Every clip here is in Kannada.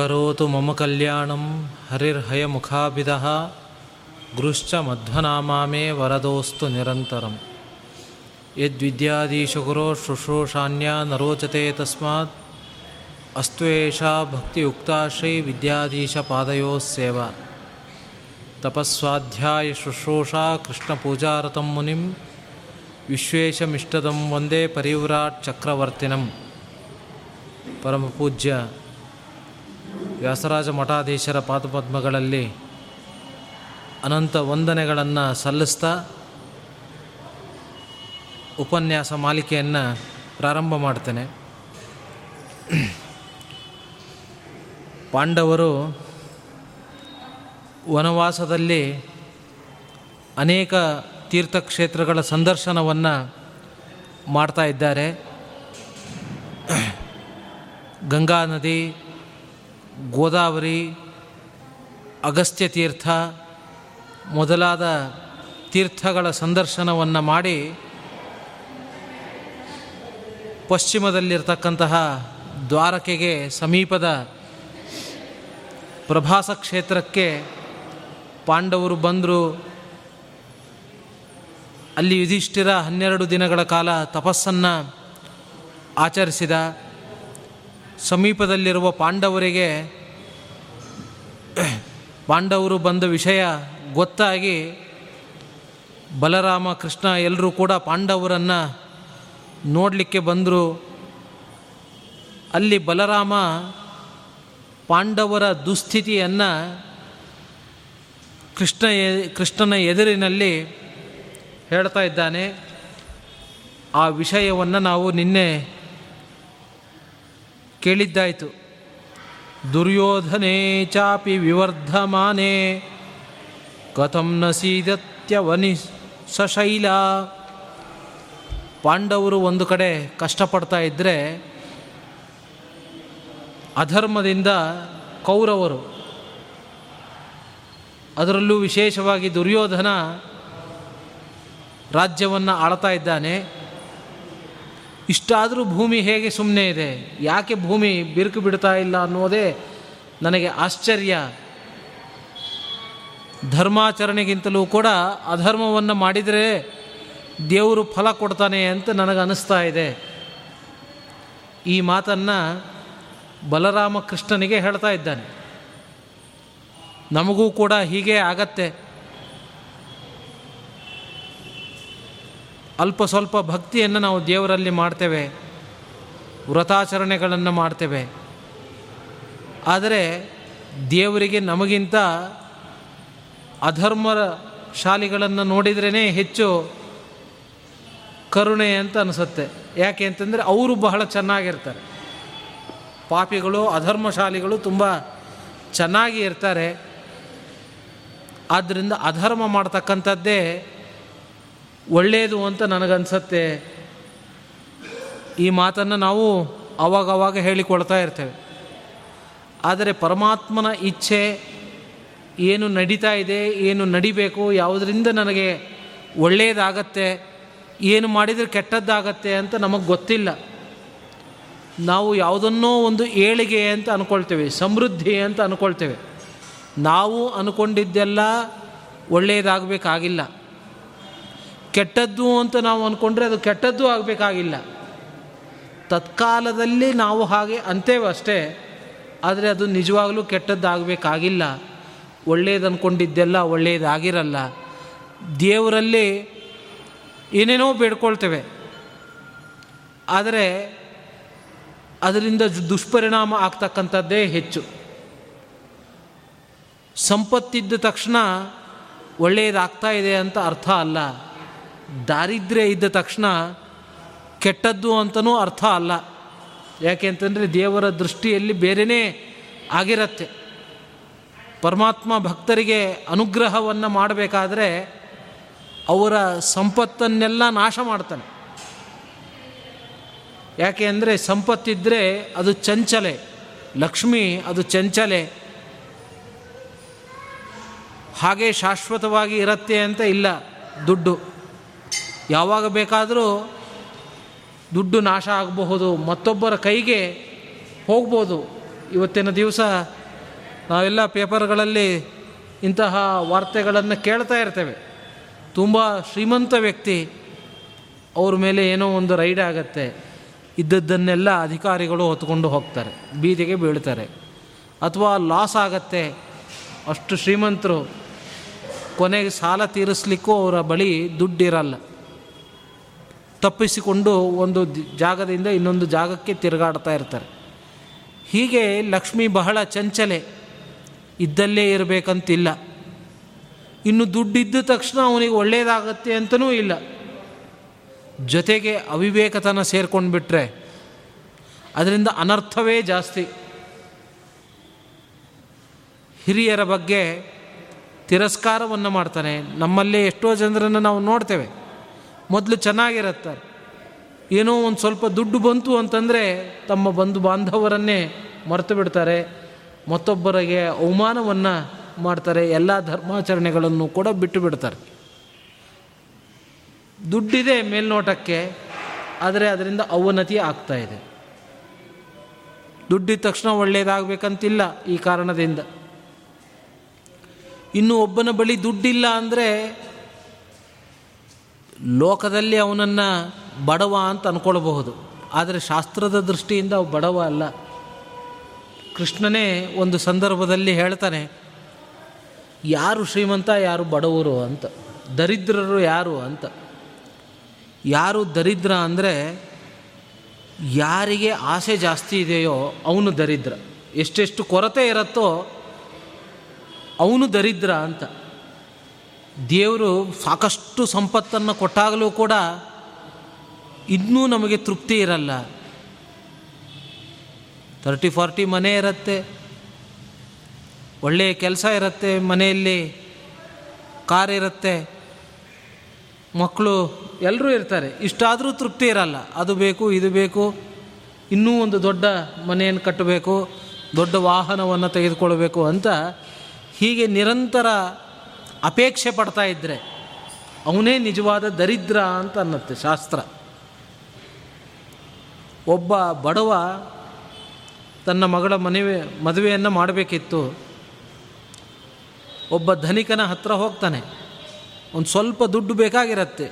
करोतु मम कल्याणं। हरिर्हयमुखाभिधः गुरुश्च मध्वनामा मे वरदोस्तु निरन्तरं यद्विद्याधीशगुरोशुश्रूषान्या न रोचते तस्मात्। अस्तु एषा भक्तियुक्ता श्रीविद्याधीशपादयोः सेवा तपस्वाध्यायशुश्रूषा कृष्णपूजारतं मुनिं विश्वेशमिष्टदं वन्दे परिव्राट् चक्रवर्तिनं परमपूज्य ವ್ಯಾಸರಾಜ ಮಠಾಧೀಶರ ಪಾದಪದ್ಮಗಳಲ್ಲಿ ಅನಂತ ವಂದನೆಗಳನ್ನು ಸಲ್ಲಿಸ್ತಾ ಉಪನ್ಯಾಸ ಮಾಲಿಕೆಯನ್ನು ಪ್ರಾರಂಭ ಮಾಡ್ತೇನೆ. ಪಾಂಡವರು ವನವಾಸದಲ್ಲಿ ಅನೇಕ ತೀರ್ಥಕ್ಷೇತ್ರಗಳ ಸಂದರ್ಶನವನ್ನು ಮಾಡ್ತಾ ಇದ್ದಾರೆ. ಗಂಗಾ ನದಿ ಗೋದಾವರಿ, ಅಗಸ್ತ್ಯ ತೀರ್ಥ ಮೊದಲಾದ ತೀರ್ಥಗಳ ಸಂದರ್ಶನವನ್ನು ಮಾಡಿ ಪಶ್ಚಿಮದಲ್ಲಿರ್ತಕ್ಕಂತಹ ದ್ವಾರಕೆಗೆ ಸಮೀಪದ ಪ್ರಭಾಸ ಕ್ಷೇತ್ರಕ್ಕೆ ಪಾಂಡವರು ಬಂದರು. ಅಲ್ಲಿ ಯುಧಿಷ್ಠಿರ ಹನ್ನೆರಡು ದಿನಗಳ ಕಾಲ ತಪಸ್ಸನ್ನು ಆಚರಿಸಿದ. ಸಮೀಪದಲ್ಲಿರುವ ಪಾಂಡವರಿಗೆ ಪಾಂಡವರು ಬಂದ ವಿಷಯ ಗೊತ್ತಾಗಿ ಬಲರಾಮ ಕೃಷ್ಣ ಎಲ್ಲರೂ ಕೂಡ ಪಾಂಡವರನ್ನು ನೋಡಲಿಕ್ಕೆ ಬಂದರು. ಅಲ್ಲಿ ಬಲರಾಮ ಪಾಂಡವರ ದುಸ್ಥಿತಿಯನ್ನು ಕೃಷ್ಣ ಕೃಷ್ಣನ ಎದುರಿನಲ್ಲಿ ಹೇಳ್ತಾ ಇದ್ದಾನೆ. ಆ ವಿಷಯವನ್ನು ನಾವು ನಿನ್ನೆ ಕೇಳಿದ್ದಾಯಿತು. ದುರ್ಯೋಧನೇ ಚಾಪಿ ವಿವರ್ಧಮಾನೆ, ಕಥಂ ನ ಸೀದತ್ಯವನಿ ಸಶೈಲ. ಪಾಂಡವರು ಒಂದು ಕಡೆ ಕಷ್ಟಪಡ್ತಾ ಇದ್ದರೆ ಅಧರ್ಮದಿಂದ ಕೌರವರು. ಅದರಲ್ಲೂ ವಿಶೇಷವಾಗಿ ದುರ್ಯೋಧನ ರಾಜ್ಯವನ್ನು ಆಳ್ತಾ ಇದ್ದಾನೆ. ಇಷ್ಟಾದರೂ ಭೂಮಿ ಹೇಗೆ ಸುಮ್ಮನೆ ಇದೆ? ಯಾಕೆ ಭೂಮಿ ಬಿರುಕು ಬಿಡ್ತಾ ಇಲ್ಲ ಅನ್ನೋದೇ ನನಗೆ ಆಶ್ಚರ್ಯ. ಧರ್ಮಾಚರಣೆಗಿಂತಲೂ ಕೂಡ ಅಧರ್ಮವನ್ನು ಮಾಡಿದರೆ ದೇವರು ಫಲ ಕೊಡ್ತಾನೆ ಅಂತ ನನಗೆ ಅನ್ನಿಸ್ತಾ ಇದೆ. ಈ ಮಾತನ್ನು ಬಲರಾಮಕೃಷ್ಣನಿಗೆ ಹೇಳ್ತಾ ಇದ್ದಾನೆ. ನಮಗೂ ಕೂಡ ಹೀಗೆ ಆಗತ್ತೆ. ಅಲ್ಪ ಸ್ವಲ್ಪ ಭಕ್ತಿಯನ್ನು ನಾವು ದೇವರಲ್ಲಿ ಮಾಡ್ತೇವೆ, ವ್ರತಾಚರಣೆಗಳನ್ನು ಮಾಡ್ತೇವೆ. ಆದರೆ ದೇವರಿಗೆ ನಮಗಿಂತ ಅಧರ್ಮರ ಶಾಲಿಗಳನ್ನು ನೋಡಿದ್ರೇ ಹೆಚ್ಚು ಕರುಣೆ ಅಂತ ಅನಿಸುತ್ತೆ. ಯಾಕೆ ಅಂತಂದರೆ ಅವರು ಬಹಳ ಚೆನ್ನಾಗಿರ್ತಾರೆ. ಪಾಪಿಗಳು, ಅಧರ್ಮಶಾಲಿಗಳು ತುಂಬ ಚೆನ್ನಾಗಿ ಇರ್ತಾರೆ. ಆದ್ದರಿಂದ ಅಧರ್ಮ ಮಾಡ್ತಕ್ಕಂಥದ್ದೇ ಒಳ್ಳೆಯದು ಅಂತ ನನಗನ್ಸತ್ತೆ. ಈ ಮಾತನ್ನು ನಾವು ಅವಾಗವಾಗ ಹೇಳಿಕೊಳ್ತಾ ಇರ್ತೇವೆ. ಆದರೆ ಪರಮಾತ್ಮನ ಇಚ್ಛೆ ಏನು ನಡೀತಾ ಇದೆ, ಏನು ನಡಿಬೇಕು, ಯಾವುದರಿಂದ ನನಗೆ ಒಳ್ಳೆಯದಾಗತ್ತೆ ಏನು ಮಾಡಿದರೆ ಕೆಟ್ಟದ್ದಾಗತ್ತೆ ಅಂತ ನಮಗೆ ಗೊತ್ತಿಲ್ಲ. ನಾವು ಯಾವುದನ್ನೋ ಒಂದು ಏಳಿಗೆ ಅಂತ ಅಂದ್ಕೊಳ್ತೇವೆ ಸಮೃದ್ಧಿ ಅಂತ ಅಂದ್ಕೊಳ್ತೇವೆ ನಾವು ಅಂದ್ಕೊಂಡಿದ್ದೆಲ್ಲ ಒಳ್ಳೆಯದಾಗಬೇಕಾಗಿಲ್ಲ ಕೆಟ್ಟದ್ದು ಅಂತ ನಾವು ಅಂದ್ಕೊಂಡ್ರೆ ಅದು ಕೆಟ್ಟದ್ದು ಆಗಬೇಕಾಗಿಲ್ಲ. ತತ್ಕಾಲದಲ್ಲಿ ನಾವು ಹಾಗೆ ಅಂತೇವೆ ಅಷ್ಟೇ, ಆದರೆ ಅದು ನಿಜವಾಗಲೂ ಕೆಟ್ಟದ್ದಾಗಬೇಕಾಗಿಲ್ಲ. ಒಳ್ಳೆಯದು ಅಂದ್ಕೊಂಡಿದ್ದೆಲ್ಲ ಒಳ್ಳೆಯದಾಗಿರಲ್ಲ ದೇವರಲ್ಲಿ ಏನೇನೋ ಬೇಡ್ಕೊಳ್ತೇವೆ. ಆದರೆ ಅದರಿಂದ ದುಷ್ಪರಿಣಾಮ ಆಗ್ತಕ್ಕಂಥದ್ದೇ ಹೆಚ್ಚು. ಸಂಪತ್ತಿದ್ದ ತಕ್ಷಣ ಒಳ್ಳೆಯದಾಗ್ತಾ ಇದೆ ಅಂತ ಅರ್ಥ ಅಲ್ಲ. ದಾರಿದ್ರ್ಯ ಇದ್ದ ತಕ್ಷಣ ಕೆಟ್ಟದ್ದು ಅಂತನೂ ಅರ್ಥ ಅಲ್ಲ. ಯಾಕೆ ಅಂತಂದರೆ ದೇವರ ದೃಷ್ಟಿಯಲ್ಲಿ ಬೇರೆಯೇ ಆಗಿರತ್ತೆ. ಪರಮಾತ್ಮ ಭಕ್ತರಿಗೆ ಅನುಗ್ರಹವನ್ನು ಮಾಡಬೇಕಾದ್ರೆ ಅವರ ಸಂಪತ್ತನ್ನೆಲ್ಲ ನಾಶ ಮಾಡ್ತಾನೆ. ಯಾಕೆ ಅಂದರೆ ಸಂಪತ್ತಿದ್ದರೆ ಅದು ಚಂಚಲೆ, ಲಕ್ಷ್ಮಿ ಅದು ಚಂಚಲೆ. ಹಾಗೆ ಶಾಶ್ವತವಾಗಿ ಇರತ್ತೆ ಅಂತ ಇಲ್ಲ ದುಡ್ಡು. ಯಾವಾಗ ಬೇಕಾದರೂ ದುಡ್ಡು ನಾಶ ಆಗಬಹುದು, ಮತ್ತೊಬ್ಬರ ಕೈಗೆ ಹೋಗ್ಬೋದು. ಇವತ್ತಿನ ದಿವಸ ನಾವೆಲ್ಲ ಪೇಪರ್ಗಳಲ್ಲಿ ಇಂತಹ ವಾರ್ತೆಗಳನ್ನು ಕೇಳ್ತಾ ಇರ್ತೇವೆ. ತುಂಬ ಶ್ರೀಮಂತ ವ್ಯಕ್ತಿ, ಅವ್ರ ಮೇಲೆ ಏನೋ ಒಂದು ರೈಡ್ ಆಗತ್ತೆ. ಇದ್ದದ್ದನ್ನೆಲ್ಲ ಅಧಿಕಾರಿಗಳು ಹೊತ್ಕೊಂಡು ಹೋಗ್ತಾರೆ, ಬೀದಿಗೆ ಬೀಳ್ತಾರೆ. ಅಥವಾ ಲಾಸ್ ಆಗತ್ತೆ. ಅಷ್ಟು ಶ್ರೀಮಂತರು ಕೊನೆಗೆ ಸಾಲ ತೀರಿಸ್ಲಿಕ್ಕೂ ಅವರ ಬಳಿ ದುಡ್ಡಿರಲ್ಲ. ತಪ್ಪಿಸಿಕೊಂಡು ಒಂದು ಜಾಗದಿಂದ ಇನ್ನೊಂದು ಜಾಗಕ್ಕೆ ತಿರುಗಾಡ್ತಾ ಇರ್ತಾರೆ. ಹೀಗೆ ಲಕ್ಷ್ಮಿ ಬಹಳ ಚಂಚಲೆ. ಇದ್ದಲ್ಲೇ ಇರಬೇಕಂತಿಲ್ಲ. ಇನ್ನು ದುಡ್ಡಿದ್ದ ತಕ್ಷಣ ಅವನಿಗೆ ಒಳ್ಳೆಯದಾಗತ್ತೆ ಅಂತಲೂ ಇಲ್ಲ. ಜೊತೆಗೆ ಅವಿವೇಕತನ ಸೇರ್ಕೊಂಡು ಬಿಟ್ಟರೆ ಅದರಿಂದ ಅನರ್ಥವೇ ಜಾಸ್ತಿ. ಹಿರಿಯರ ಬಗ್ಗೆ ತಿರಸ್ಕಾರವನ್ನು ಮಾಡ್ತಾನೆ. ನಮ್ಮಲ್ಲೇ ಎಷ್ಟೋ ಜನರನ್ನು ನಾವು ನೋಡ್ತೇವೆ. ಮೊದಲು ಚೆನ್ನಾಗಿರುತ್ತಾರೆ ಏನೋ ಒಂದು ಸ್ವಲ್ಪ ದುಡ್ಡು ಬಂತು ಅಂತಂದರೆ ತಮ್ಮ ಬಂಧು ಬಾಂಧವರನ್ನೇ ಮರೆತು ಬಿಡ್ತಾರೆ. ಮತ್ತೊಬ್ಬರಿಗೆ ಅವಮಾನವನ್ನು ಮಾಡ್ತಾರೆ, ಎಲ್ಲ ಧರ್ಮಾಚರಣೆಗಳನ್ನು ಕೂಡ ಬಿಟ್ಟು ಬಿಡ್ತಾರೆ. ದುಡ್ಡಿದೆ ಮೇಲ್ನೋಟಕ್ಕೆ, ಆದರೆ ಅದರಿಂದ ಅವನತಿ ಆಗ್ತಾ ಇದೆ. ದುಡ್ಡಿದ ತಕ್ಷಣ ಒಳ್ಳೆಯದಾಗಬೇಕಂತಿಲ್ಲ ಈ ಕಾರಣದಿಂದ. ಇನ್ನು ಒಬ್ಬನ ಬಳಿ ದುಡ್ಡಿಲ್ಲ ಅಂದರೆ ಲೋಕದಲ್ಲಿ ಅವನನ್ನು ಬಡವ ಅಂತ ಅಂದ್ಕೊಳ್ಬಹುದು ಆದರೆ ಶಾಸ್ತ್ರದ ದೃಷ್ಟಿಯಿಂದ ಅವು ಬಡವ ಅಲ್ಲ. ಕೃಷ್ಣನೇ ಒಂದು ಸಂದರ್ಭದಲ್ಲಿ ಹೇಳ್ತಾನೆ, ಯಾರು ಶ್ರೀಮಂತ, ಯಾರು ಬಡವರು ಅಂತ. ದರಿದ್ರರು ಯಾರು ಅಂತ. ಯಾರು ದರಿದ್ರ ಅಂದರೆ ಯಾರಿಗೆ ಆಸೆ ಜಾಸ್ತಿ ಇದೆಯೋ ಅವನು ದರಿದ್ರ. ಎಷ್ಟೆಷ್ಟು ಕೊರತೆ ಇರುತ್ತೋ ಅವನು ದರಿದ್ರ ಅಂತ. ದೇವರು ಸಾಕಷ್ಟು ಸಂಪತ್ತನ್ನು ಕೊಟ್ಟಾಗಲೂ ಕೂಡ ಇನ್ನೂ ನಮಗೆ ತೃಪ್ತಿ ಇರಲ್ಲ. ತರ್ಟಿ, ಫಾರ್ಟಿ ಮನೆ ಇರುತ್ತೆ. ಒಳ್ಳೆಯ ಕೆಲಸ ಇರುತ್ತೆ ಮನೆಯಲ್ಲಿ. ಕಾರ್ ಇರುತ್ತೆ. ಮಕ್ಕಳು ಎಲ್ಲರೂ ಇರ್ತಾರೆ. ಇಷ್ಟಾದರೂ ತೃಪ್ತಿ ಇರಲ್ಲ. ಅದು ಬೇಕು, ಇದು ಬೇಕು. ಇನ್ನೂ ಒಂದು ದೊಡ್ಡ ಮನೆಯನ್ನು ಕಟ್ಟಬೇಕು. ದೊಡ್ಡ ವಾಹನವನ್ನು ತೆಗೆದುಕೊಳ್ಬೇಕು ಅಂತ ಹೀಗೆ ನಿರಂತರ ಅಪೇಕ್ಷೆ ಪಡ್ತಾ ಇದ್ದರೆ ಅವನೇ ನಿಜವಾದ ದರಿದ್ರ ಅಂತ ಅನ್ನತ್ತೆ ಶಾಸ್ತ್ರ. ಒಬ್ಬ ಬಡವ ತನ್ನ ಮಗಳ ಮನೆ ಮದುವೆಯನ್ನು ಮಾಡಬೇಕಿತ್ತು. ಒಬ್ಬ ಧನಿಕನ ಹತ್ರ ಹೋಗ್ತಾನೆ. ಒಂದು ಸ್ವಲ್ಪ ದುಡ್ಡು ಬೇಕಾಗಿರತ್ತೆ.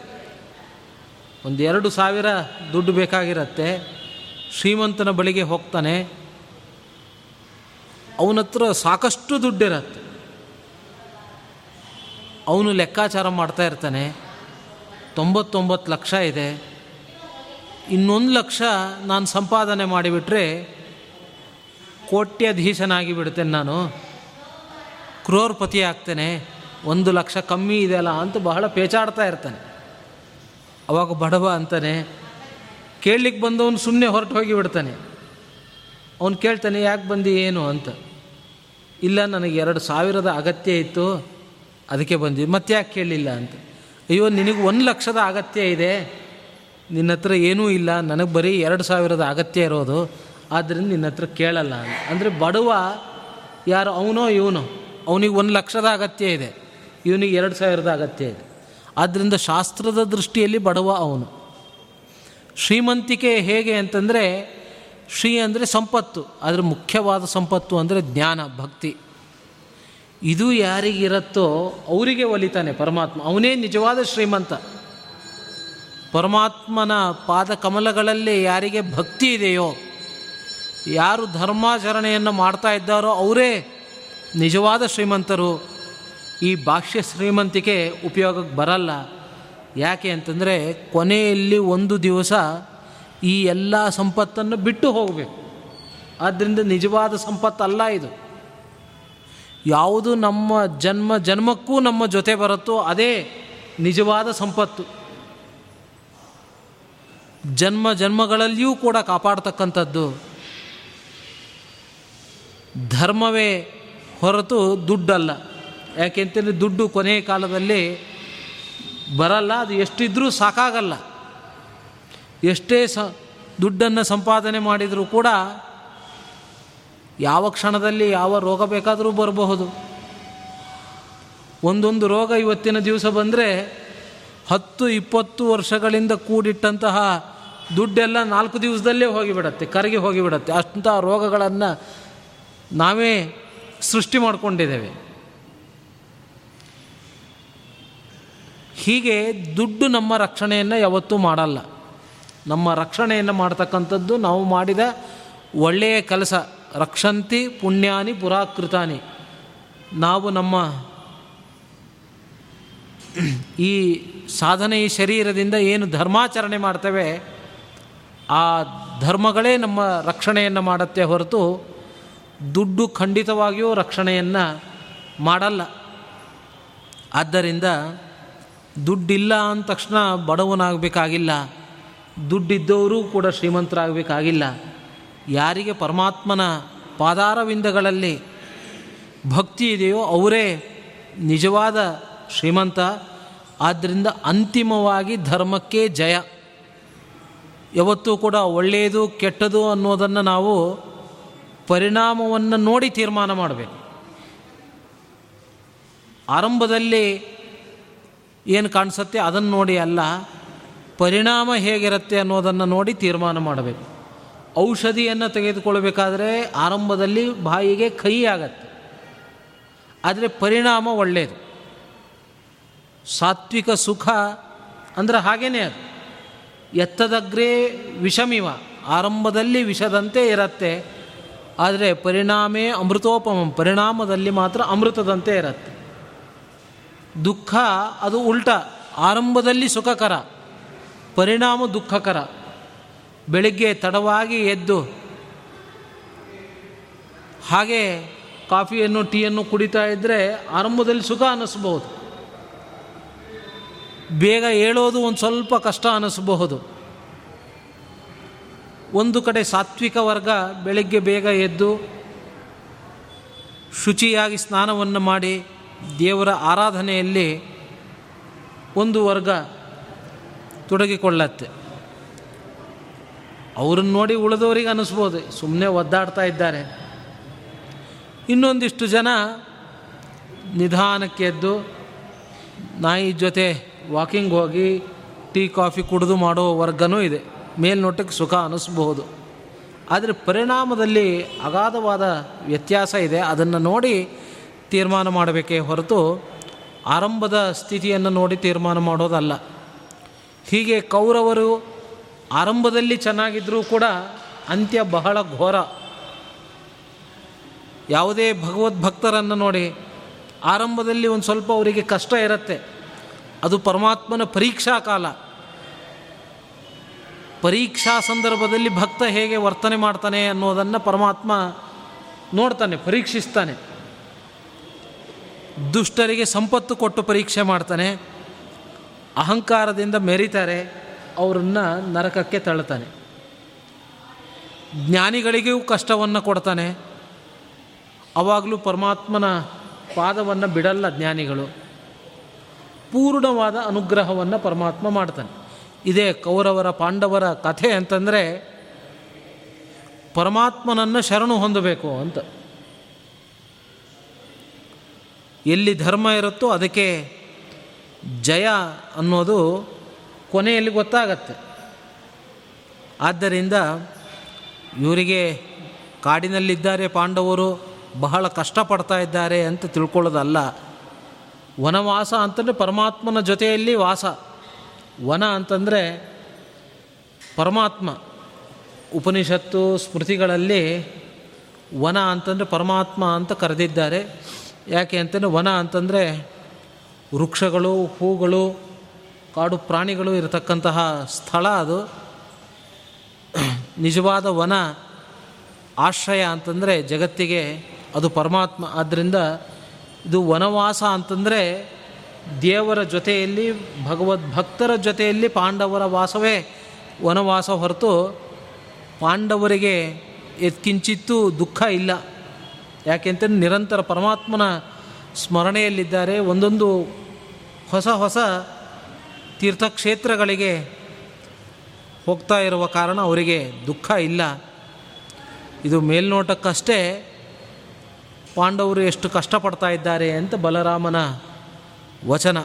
ಒಂದು ಎರಡು ಸಾವಿರ ದುಡ್ಡು ಬೇಕಾಗಿರತ್ತೆ. ಶ್ರೀಮಂತನ ಬಳಿಗೆ ಹೋಗ್ತಾನೆ. ಅವನತ್ರ ಸಾಕಷ್ಟು ದುಡ್ಡಿರತ್ತೆ. ಅವನು ಲೆಕ್ಕಾಚಾರ ಮಾಡ್ತಾ ಇರ್ತಾನೆ. ತೊಂಬತ್ತೊಂಬತ್ತು ಲಕ್ಷ ಇದೆ. ಇನ್ನೊಂದು ಲಕ್ಷ ನಾನು ಸಂಪಾದನೆ ಮಾಡಿಬಿಟ್ರೆ ಕೋಟ್ಯಧೀಶನಾಗಿ ಬಿಡ್ತೇನೆ ನಾನು. ಕ್ರೋರ್ಪತಿ ಆಗ್ತೇನೆ. ಒಂದು ಲಕ್ಷ ಕಮ್ಮಿ ಇದೆಯಲ್ಲ ಅಂತ ಬಹಳ ಪೇಚಾಡ್ತಾ ಇರ್ತಾನೆ. ಅವಾಗ ಬಡವ ಅಂತಾನೆ ಕೇಳಲಿಕ್ಕೆ ಬಂದವನು ಸುಮ್ಮನೆ ಹೊರಟು ಹೋಗಿ ಬಿಡ್ತಾನೆ. ಅವನು ಕೇಳ್ತಾನೆ, ಯಾಕೆ ಬಂದು ಏನು ಅಂತ. ಇಲ್ಲ, ನನಗೆ ಎರಡು ಸಾವಿರದ ಅಗತ್ಯ ಇತ್ತು. ಅದಕ್ಕೆ ಬಂದಿದ್ದು ಮತ್ತೆ ಯಾಕೆ ಕೇಳಲಿಲ್ಲ ಅಂತ. ಅಯ್ಯೋ, ನಿನಗೆ ಒಂದು ಲಕ್ಷದ ಅಗತ್ಯ ಇದೆ. ನಿನ್ನ ಹತ್ರ ಏನೂ ಇಲ್ಲ. ನನಗೆ ಬರೀ ಎರಡು ಸಾವಿರದ ಅಗತ್ಯ ಇರೋದು. ಆದ್ದರಿಂದ ನಿನ್ನ ಹತ್ರ ಕೇಳಲ್ಲ ಅಂತ. ಅಂದರೆ ಬಡವ ಯಾರು? ಅವನೋ, ಇವನೋ? ಅವನಿಗೆ ಒಂದು ಲಕ್ಷದ ಅಗತ್ಯ ಇದೆ. ಇವನಿಗೆ ಎರಡು ಸಾವಿರದ ಅಗತ್ಯ ಇದೆ. ಆದ್ದರಿಂದ ಶಾಸ್ತ್ರದ ದೃಷ್ಟಿಯಲ್ಲಿ ಬಡವ ಅವನು. ಶ್ರೀಮಂತಿಕೆ ಹೇಗೆ ಅಂತಂದರೆ, ಶ್ರೀ ಅಂದರೆ ಸಂಪತ್ತು. ಆದರೆ ಮುಖ್ಯವಾದ ಸಂಪತ್ತು ಅಂದರೆ ಜ್ಞಾನ, ಭಕ್ತಿ. ಇದು ಯಾರಿಗಿರುತ್ತೋ ಅವರಿಗೆ ಒಲಿತಾನೆ ಪರಮಾತ್ಮ. ಅವನೇ ನಿಜವಾದ ಶ್ರೀಮಂತ. ಪರಮಾತ್ಮನ ಪಾದ ಕಮಲಗಳಲ್ಲಿ ಯಾರಿಗೆ ಭಕ್ತಿ ಇದೆಯೋ, ಯಾರು ಧರ್ಮಾಚರಣೆಯನ್ನು ಮಾಡ್ತಾ ಇದ್ದಾರೋ ಅವರೇ ನಿಜವಾದ ಶ್ರೀಮಂತರು. ಈ ಭಾಷ್ಯ ಶ್ರೀಮಂತಿಕೆ ಉಪಯೋಗಕ್ಕೆ ಬರಲ್ಲ. ಯಾಕೆ ಅಂತಂದರೆ ಕೊನೆಯಲ್ಲಿ ಒಂದು ದಿವಸ ಈ ಎಲ್ಲ ಸಂಪತ್ತನ್ನು ಬಿಟ್ಟು ಹೋಗಬೇಕು. ಆದ್ದರಿಂದ ನಿಜವಾದ ಸಂಪತ್ತಲ್ಲ ಇದು. ಯಾವುದು ನಮ್ಮ ಜನ್ಮ, ಜನ್ಮಕ್ಕೂ ನಮ್ಮ ಜೊತೆ ಬರುತ್ತೋ ಅದೇ ನಿಜವಾದ ಸಂಪತ್ತು. ಜನ್ಮ, ಜನ್ಮಗಳಲ್ಲಿಯೂ ಕೂಡ ಕಾಪಾಡ್ತಕ್ಕಂಥದ್ದು. ಧರ್ಮವೇ ಹೊರತು ದುಡ್ಡಲ್ಲ. ಯಾಕೆಂತಂದರೆ ದುಡ್ಡು ಕೊನೆಯ ಕಾಲದಲ್ಲಿ ಬರಲ್ಲ, ಅದು ಎಷ್ಟಿದ್ರೂ ಸಾಕಾಗಲ್ಲ. ಎಷ್ಟೇ ಸ, ದುಡ್ಡನ್ನು ಸಂಪಾದನೆ ಮಾಡಿದರೂ ಕೂಡ ಯಾವ ಕ್ಷಣದಲ್ಲಿ ಯಾವ ರೋಗ ಬೇಕಾದರೂ ಬರಬಹುದು. ಒಂದೊಂದು ರೋಗ ಇವತ್ತಿನ ದಿವಸ ಬಂದರೆ ಹತ್ತು, ಇಪ್ಪತ್ತು ವರ್ಷಗಳಿಂದ ಕೂಡಿಟ್ಟಂತಹ ದುಡ್ಡೆಲ್ಲ ನಾಲ್ಕು ದಿವಸದಲ್ಲೇ ಹೋಗಿಬಿಡತ್ತೆ, ಕರಗಿ ಹೋಗಿಬಿಡತ್ತೆ. ಅಂಥ ರೋಗಗಳನ್ನು ನಾವೇ ಸೃಷ್ಟಿ ಮಾಡಿಕೊಂಡಿದ್ದೇವೆ. ಹೀಗೆ ದುಡ್ಡು ನಮ್ಮ ರಕ್ಷಣೆಯನ್ನು ಯಾವತ್ತೂ ಮಾಡಲ್ಲ. ನಮ್ಮ ರಕ್ಷಣೆಯನ್ನು ಮಾಡ್ತಕ್ಕಂಥದ್ದು ನಾವು ಮಾಡಿದ ಒಳ್ಳೆಯ ಕೆಲಸ. ರಕ್ಷಂತಿ ಪುಣ್ಯಾನಿ ಪುರಾಕೃತಾನಿ. ನಾವು ನಮ್ಮ ಈ ಸಾಧನೆ ಈ ಶರೀರದಿಂದ ಏನು ಧರ್ಮಾಚರಣೆ ಮಾಡ್ತೇವೆ, ಆ ಧರ್ಮಗಳೇ ನಮ್ಮ ರಕ್ಷಣೆಯನ್ನು ಮಾಡುತ್ತೆ ಹೊರತು ದುಡ್ಡು ಖಂಡಿತವಾಗಿಯೂ ರಕ್ಷಣೆಯನ್ನು ಮಾಡಲ್ಲ. ಆದ್ದರಿಂದ ದುಡ್ಡಿಲ್ಲ ಅಂದ ತಕ್ಷಣ ಬಡವನಾಗಬೇಕಾಗಿಲ್ಲ, ದುಡ್ಡಿದ್ದವರೂ ಕೂಡ ಶ್ರೀಮಂತರಾಗಬೇಕಾಗಿಲ್ಲ. ಯಾರಿಗೆ ಪರಮಾತ್ಮನ ಪಾದಾರವಿಂದಗಳಲ್ಲಿ ಭಕ್ತಿ ಇದೆಯೋ ಅವರೇ ನಿಜವಾದ ಶ್ರೀಮಂತ. ಆದ್ದರಿಂದ ಅಂತಿಮವಾಗಿ ಧರ್ಮಕ್ಕೆ ಜಯ. ಯಾವತ್ತೂ ಕೂಡ ಒಳ್ಳೆಯದು ಕೆಟ್ಟದು ಅನ್ನೋದನ್ನು ನಾವು ಪರಿಣಾಮವನ್ನು ನೋಡಿ ತೀರ್ಮಾನ ಮಾಡಬೇಕು. ಆರಂಭದಲ್ಲಿ ಏನು ಕಾಣಿಸುತ್ತೆ ಅದನ್ನು ನೋಡಿ ಅಲ್ಲ, ಪರಿಣಾಮ ಹೇಗಿರುತ್ತೆ ಅನ್ನೋದನ್ನು ನೋಡಿ ತೀರ್ಮಾನ ಮಾಡಬೇಕು. ಔಷಧಿಯನ್ನು ತೆಗೆದುಕೊಳ್ಬೇಕಾದ್ರೆ ಆರಂಭದಲ್ಲಿ ಬಾಯಿಗೆ ಕೈ ಆಗತ್ತೆ. ಆದರೆ ಪರಿಣಾಮ ಒಳ್ಳೆಯದು ಸಾತ್ವಿಕ ಸುಖ ಅಂದರೆ ಹಾಗೇನೆ ಅದು. ಎತ್ತದಗ್ರೇ ವಿಷಮಿವ. ಆರಂಭದಲ್ಲಿ ವಿಷದಂತೆ ಇರತ್ತೆ. ಆದರೆ ಪರಿಣಾಮೇ ಅಮೃತೋಪಮಂ, ಪರಿಣಾಮದಲ್ಲಿ ಮಾತ್ರ ಅಮೃತದಂತೆ ಇರತ್ತೆ. ದುಃಖ ಅದು ಉಲ್ಟ. ಆರಂಭದಲ್ಲಿ ಸುಖಕರ. ಪರಿಣಾಮ ದುಃಖಕರ. ಬೆಳಿಗ್ಗೆ ತಡವಾಗಿ ಎದ್ದು ಹಾಗೆ ಕಾಫಿಯನ್ನು, ಟೀಯನ್ನು ಕುಡಿತಾ ಇದ್ದರೆ ಆರಂಭದಲ್ಲಿ ಸುಖ ಅನ್ನಿಸ್ಬಹುದು ಬೇಗ ಹೇಳೋದು ಒಂದು ಸ್ವಲ್ಪ ಕಷ್ಟ ಅನ್ನಿಸಬಹುದು ಒಂದು ಕಡೆ ಸಾತ್ವಿಕ ವರ್ಗ ಬೆಳಗ್ಗೆ ಬೇಗ ಎದ್ದು ಶುಚಿಯಾಗಿ ಸ್ನಾನವನ್ನು ಮಾಡಿ ದೇವರ ಆರಾಧನೆಯಲ್ಲಿ ಒಂದು ವರ್ಗ ತೊಡಗಿಕೊಳ್ಳತ್ತೆ. ಅವ್ರನ್ನ ನೋಡಿ ಉಳಿದವರಿಗೆ ಅನಿಸ್ಬೋದು. ಸುಮ್ಮನೆ ಒದ್ದಾಡ್ತಾ ಇದ್ದಾರೆ. ಇನ್ನೊಂದಿಷ್ಟು ಜನ ನಿಧಾನಕ್ಕೆ ಎದ್ದು ನಾಯಿ ಜೊತೆ ವಾಕಿಂಗ್ ಹೋಗಿ ಟೀ, ಕಾಫಿ ಕುಡಿದು ಮಾಡೋ ವರ್ಗನೂ ಇದೆ. ಮೇಲ್ನೋಟಕ್ಕೆ ಸುಖ ಅನ್ನಿಸ್ಬಹುದು ಆದರೆ ಪರಿಣಾಮದಲ್ಲಿ ಅಗಾಧವಾದ ವ್ಯತ್ಯಾಸ ಇದೆ. ಅದನ್ನು ನೋಡಿ ತೀರ್ಮಾನ ಮಾಡಬೇಕೇ ಹೊರತು ಆರಂಭದ ಸ್ಥಿತಿಯನ್ನು ನೋಡಿ ತೀರ್ಮಾನ ಮಾಡೋದಲ್ಲ. ಹೀಗೆ ಕೌರವರು ಆರಂಭದಲ್ಲಿ ಚೆನ್ನಾಗಿದ್ದರೂ ಕೂಡ ಅಂತ್ಯ ಬಹಳ ಘೋರ. ಯಾವುದೇ ಭಗವದ್ಭಕ್ತರನ್ನು ನೋಡಿ ಆರಂಭದಲ್ಲಿ ಒಂದು ಸ್ವಲ್ಪ ಅವರಿಗೆ ಕಷ್ಟ ಇರುತ್ತೆ. ಅದು ಪರಮಾತ್ಮನ ಪರೀಕ್ಷಾ ಕಾಲ. ಪರೀಕ್ಷಾ ಸಂದರ್ಭದಲ್ಲಿ ಭಕ್ತ ಹೇಗೆ ವರ್ತನೆ ಮಾಡ್ತಾನೆ ಅನ್ನೋದನ್ನು ಪರಮಾತ್ಮ ನೋಡ್ತಾನೆ, ಪರೀಕ್ಷಿಸ್ತಾನೆ. ದುಷ್ಟರಿಗೆ ಸಂಪತ್ತು ಕೊಟ್ಟು ಪರೀಕ್ಷೆ ಮಾಡ್ತಾನೆ. ಅಹಂಕಾರದಿಂದ ಮೆರಿತಾರೆ. ಅವರನ್ನು ನರಕಕ್ಕೆ ತಳ್ಳುತ್ತಾನೆ. ಜ್ಞಾನಿಗಳಿಗೂ ಕಷ್ಟವನ್ನು ಕೊಡ್ತಾನೆ. ಅವಾಗಲೂ ಪರಮಾತ್ಮನ ಪಾದವನ್ನು ಬಿಡಲ್ಲ ಜ್ಞಾನಿಗಳು. ಪೂರ್ಣವಾದ ಅನುಗ್ರಹವನ್ನು ಪರಮಾತ್ಮ ಮಾಡ್ತಾನೆ. ಇದೇ ಕೌರವರ ಪಾಂಡವರ ಕಥೆ ಅಂತಂದರೆ, ಪರಮಾತ್ಮನನ್ನು ಶರಣು ಹೊಂದಬೇಕು ಅಂತ. ಎಲ್ಲಿ ಧರ್ಮ ಇರುತ್ತೋ ಅದಕ್ಕೆ ಜಯ ಅನ್ನೋದು ಕೊನೆಯಲ್ಲಿ ಗೊತ್ತಾಗತ್ತೆ. ಆದ್ದರಿಂದ ಇವರಿಗೆ ಕಾಡಿನಲ್ಲಿದ್ದಾರೆ ಪಾಂಡವರು, ಬಹಳ ಕಷ್ಟಪಡ್ತಾ ಇದ್ದಾರೆ ಅಂತ ತಿಳ್ಕೊಳ್ಳೋದಲ್ಲ. ವನವಾಸ ಅಂತಂದರೆ ಪರಮಾತ್ಮನ ಜೊತೆಯಲ್ಲಿ ವಾಸ. ವನ ಅಂತಂದರೆ ಪರಮಾತ್ಮ. ಉಪನಿಷತ್ತು, ಸ್ಮೃತಿಗಳಲ್ಲಿ ವನ ಅಂತಂದರೆ ಪರಮಾತ್ಮ ಅಂತ ಕರೆದಿದ್ದಾರೆ. ಯಾಕೆ ಅಂತಂದರೆ ವನ ಅಂತಂದರೆ ವೃಕ್ಷಗಳು, ಹೂಗಳು ಕಾಡು ಪ್ರಾಣಿಗಳು ಇರತಕ್ಕಂತಹ ಸ್ಥಳ ಅದು. ನಿಜವಾದ ವನ ಆಶ್ರಯ ಅಂತಂದರೆ ಜಗತ್ತಿಗೆ ಅದು ಪರಮಾತ್ಮ. ಆದ್ದರಿಂದ ಇದು ವನವಾಸ ಅಂತಂದರೆ ದೇವರ ಜೊತೆಯಲ್ಲಿ, ಭಗವದ್ ಭಕ್ತರ ಜೊತೆಯಲ್ಲಿ ಪಾಂಡವರ ವಾಸವೇ ವನವಾಸ ಹೊರತು ಪಾಂಡವರಿಗೆ ಎತ್ಕಿಂಚಿತ್ತೂ ದುಃಖ ಇಲ್ಲ. ಯಾಕೆಂತಂದ್ರೆ ನಿರಂತರ ಪರಮಾತ್ಮನ ಸ್ಮರಣೆಯಲ್ಲಿದ್ದಾರೆ. ಒಂದೊಂದು ಹೊಸ ಹೊಸ ತೀರ್ಥಕ್ಷೇತ್ರಗಳಿಗೆ ಹೋಗ್ತಾ ಇರುವ ಕಾರಣ ಅವರಿಗೆ ದುಃಖ ಇಲ್ಲ. ಇದು ಮೇಲ್ನೋಟಕ್ಕಷ್ಟೇ ಪಾಂಡವರು ಎಷ್ಟು ಕಷ್ಟಪಡ್ತಾ ಇದ್ದಾರೆ ಅಂತ ಬಲರಾಮನ ವಚನ.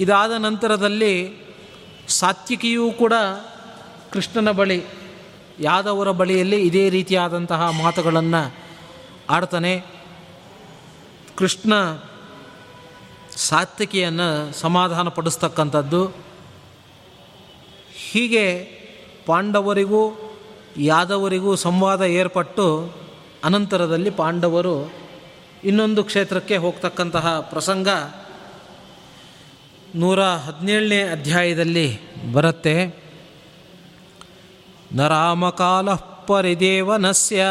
ಇದಾದ ನಂತರದಲ್ಲಿ ಸಾತ್ವಿಕಿಯೂ ಕೂಡ ಕೃಷ್ಣನ ಬಳಿ, ಯಾದವರ ಬಳಿಯಲ್ಲಿ ಇದೇ ರೀತಿಯಾದಂತಹ ಮಾತುಗಳನ್ನು ಆಡ್ತಾನೆ. ಕೃಷ್ಣ ಸಾತ್ವಿಕಿಯನ್ನು ಸಮಾಧಾನ ಪಡಿಸ್ತಕ್ಕಂಥದ್ದು ಹೀಗೆ ಪಾಂಡವರಿಗೂ ಯಾದವರಿಗೂ ಸಂವಾದ ಏರ್ಪಟ್ಟು ಅನಂತರದಲ್ಲಿ ಪಾಂಡವರು ಇನ್ನೊಂದು ಕ್ಷೇತ್ರಕ್ಕೆ ಹೋಗ್ತಕ್ಕಂತಹ ಪ್ರಸಂಗ ನೂರ ಹದಿನೇಳನೇ ಅಧ್ಯಾಯದಲ್ಲಿ ಬರುತ್ತೆ. ನ ಪರಿದೇವನಸ್ಯ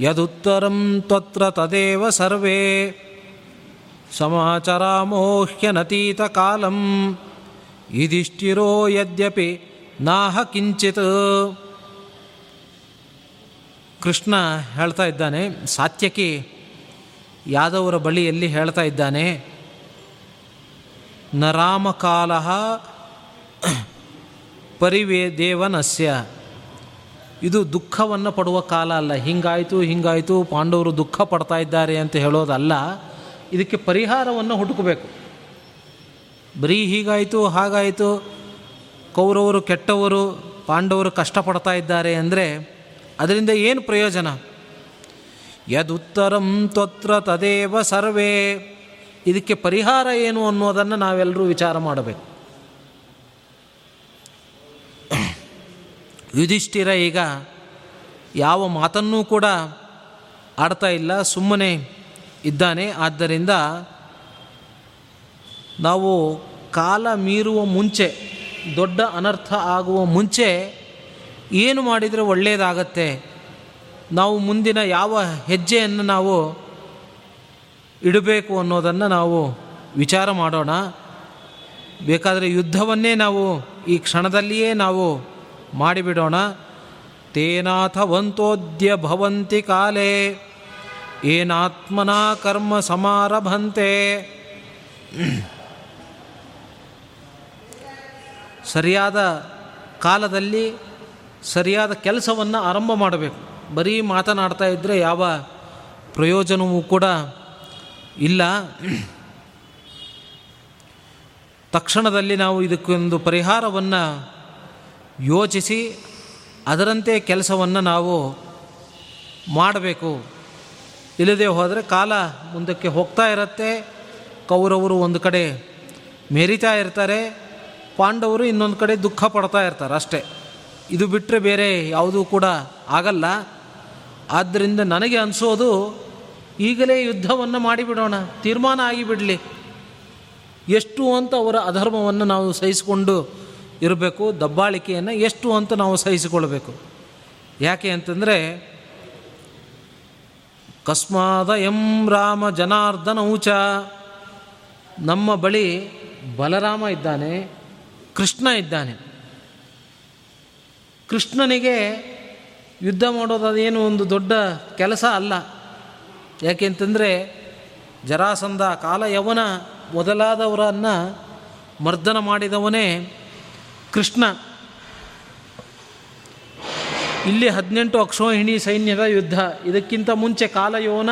ಯದುತ್ತರಂ ತತ್ರ ತದೇವ ಸರ್ವೇ ಕಾಲಂ ಇದಿಷ್ಟಿರೋ ಯದ್ಯಪಿ ನಾಹ ಕಿಂಚಿತ್ ಕೃಷ್ಣ ಹೇಳ್ತಾ ಇದ್ದಾನೆ, ಸಾತ್ಯಕಿ ಯಾದವರ ಬಳಿಯಲ್ಲಿ ಹೇಳ್ತಾ ಇದ್ದಾನೆ? ನ ರಾಮಕಾಲ ಪರಿವೇ ದೇವನಸ್ಯ ಇದು ದುಃಖವನ್ನು ಪಡುವ ಕಾಲ ಅಲ್ಲ. ಹಿಂಗಾಯಿತು ಹಿಂಗಾಯಿತು, ಪಾಂಡವರು ದುಃಖ ಪಡ್ತಾ ಇದ್ದಾರೆ ಅಂತ ಹೇಳೋದಲ್ಲ. ಇದಕ್ಕೆ ಪರಿಹಾರವನ್ನು ಹುಡುಕಬೇಕು. ಬರೀ ಹೀಗಾಯಿತು, ಹಾಗಾಯಿತು, ಕೌರವರು, ಕೆಟ್ಟವರು, ಪಾಂಡವರು ಕಷ್ಟಪಡ್ತಾ ಇದ್ದಾರೆ ಅಂದರೆ ಅದರಿಂದ ಏನು ಪ್ರಯೋಜನ? ಯದುತ್ತರಂ ತ್ವತ್ರ ತದೇವ ಸರ್ವೇ. ಇದಕ್ಕೆ ಪರಿಹಾರ ಏನು ಅನ್ನೋದನ್ನು ನಾವೆಲ್ಲರೂ ವಿಚಾರ ಮಾಡಬೇಕು. ಯುಧಿಷ್ಠಿರ ಈಗ ಯಾವ ಮಾತನ್ನೂ ಕೂಡ ಆಡ್ತಾ ಇಲ್ಲ, ಸುಮ್ಮನೆ ಇದ್ದಾನೆ. ಆದ್ದರಿಂದ ನಾವು ಕಾಲ ಮೀರುವ ಮುಂಚೆ, ದೊಡ್ಡ ಅನರ್ಥ ಆಗುವ ಮುಂಚೆ ಏನು ಮಾಡಿದರೆ ಒಳ್ಳೆಯದಾಗತ್ತೆ? ನಾವು ಮುಂದಿನ ಯಾವ ಹೆಜ್ಜೆಯನ್ನು ನಾವು ಇಡಬೇಕು ಅನ್ನೋದನ್ನು ನಾವು ವಿಚಾರ ಮಾಡೋಣ. ಬೇಕಾದರೆ ಯುದ್ಧವನ್ನೇ ನಾವು ಈ ಕ್ಷಣದಲ್ಲಿಯೇ ನಾವು ಮಾಡಿಬಿಡೋಣ. ತೇನಾಥವಂತೋದ್ಯ ಭವಂತಿ ಕಾಲೇ. ಏನಾತ್ಮನ ಕರ್ಮ ಸಮಾರಭಂತೆ. ಸರಿಯಾದ ಕಾಲದಲ್ಲಿ ಸರಿಯಾದ ಕೆಲಸವನ್ನು ಆರಂಭ ಮಾಡಬೇಕು. ಬರೀ ಮಾತನಾಡ್ತಾ ಇದ್ದರೆ ಯಾವ ಪ್ರಯೋಜನವೂ ಕೂಡ ಇಲ್ಲ. ತಕ್ಷಣದಲ್ಲಿ ನಾವು ಇದಕ್ಕೊಂದು ಪರಿಹಾರವನ್ನು ಯೋಚಿಸಿ ಅದರಂತೆ ಕೆಲಸವನ್ನು ನಾವು ಮಾಡಬೇಕು. ಇಲ್ಲದೆ ಹೋದರೆ ಕಾಲ ಮುಂದಕ್ಕೆ ಹೋಗ್ತಾ ಇರುತ್ತೆ. ಕೌರವರು ಒಂದು ಕಡೆ ಮೆರಿತಾ ಇರ್ತಾರೆ. ಪಾಂಡವರು ಇನ್ನೊಂದು ಕಡೆ ದುಃಖ ಪಡ್ತಾ ಇರ್ತಾರೆ ಅಷ್ಟೇ. ಇದು ಬಿಟ್ಟರೆ ಬೇರೆ ಯಾವುದೂ ಕೂಡ ಆಗಲ್ಲ. ಆದ್ದರಿಂದ ನನಗೆ ಅನಿಸೋದು, ಈಗಲೇ ಯುದ್ಧವನ್ನು ಮಾಡಿಬಿಡೋಣ, ತೀರ್ಮಾನ ಆಗಿಬಿಡಲಿ. ಎಷ್ಟು ಅಂತ ಅವರ ಅಧರ್ಮವನ್ನು ನಾವು ಸಹಿಸಿಕೊಂಡು ಇರಬೇಕು, ದಬ್ಬಾಳಿಕೆಯನ್ನು ಎಷ್ಟು ಅಂತ ನಾವು ಸಹಿಸಿಕೊಳ್ಬೇಕು. ಯಾಕೆ ಅಂತಂದರೆ ಕಸ್ಮಾದ ಎಂ ರಾಮ ಜನಾರ್ದನ ಊಚ ನಮ್ಮ ಬಳಿ ಬಲರಾಮ ಇದ್ದಾನೆ, ಕೃಷ್ಣ ಇದ್ದಾನೆ. ಕೃಷ್ಣನಿಗೆ ಯುದ್ಧ ಮಾಡೋದು ಅದೇನು ಒಂದು ದೊಡ್ಡ ಕೆಲಸ ಅಲ್ಲ. ಯಾಕೆಂತಂದರೆ ಜರಾಸಂಧ ಕಾಲ ಯವನ ಮೊದಲಾದವರನ್ನು ಮರ್ದನ ಮಾಡಿದವನೇ ಕೃಷ್ಣ. ಇಲ್ಲಿ ಹದಿನೆಂಟು ಅಕ್ಷೋಹಿಣಿ ಸೈನ್ಯದ ಯುದ್ಧ. ಇದಕ್ಕಿಂತ ಮುಂಚೆ ಕಾಲಯೋನ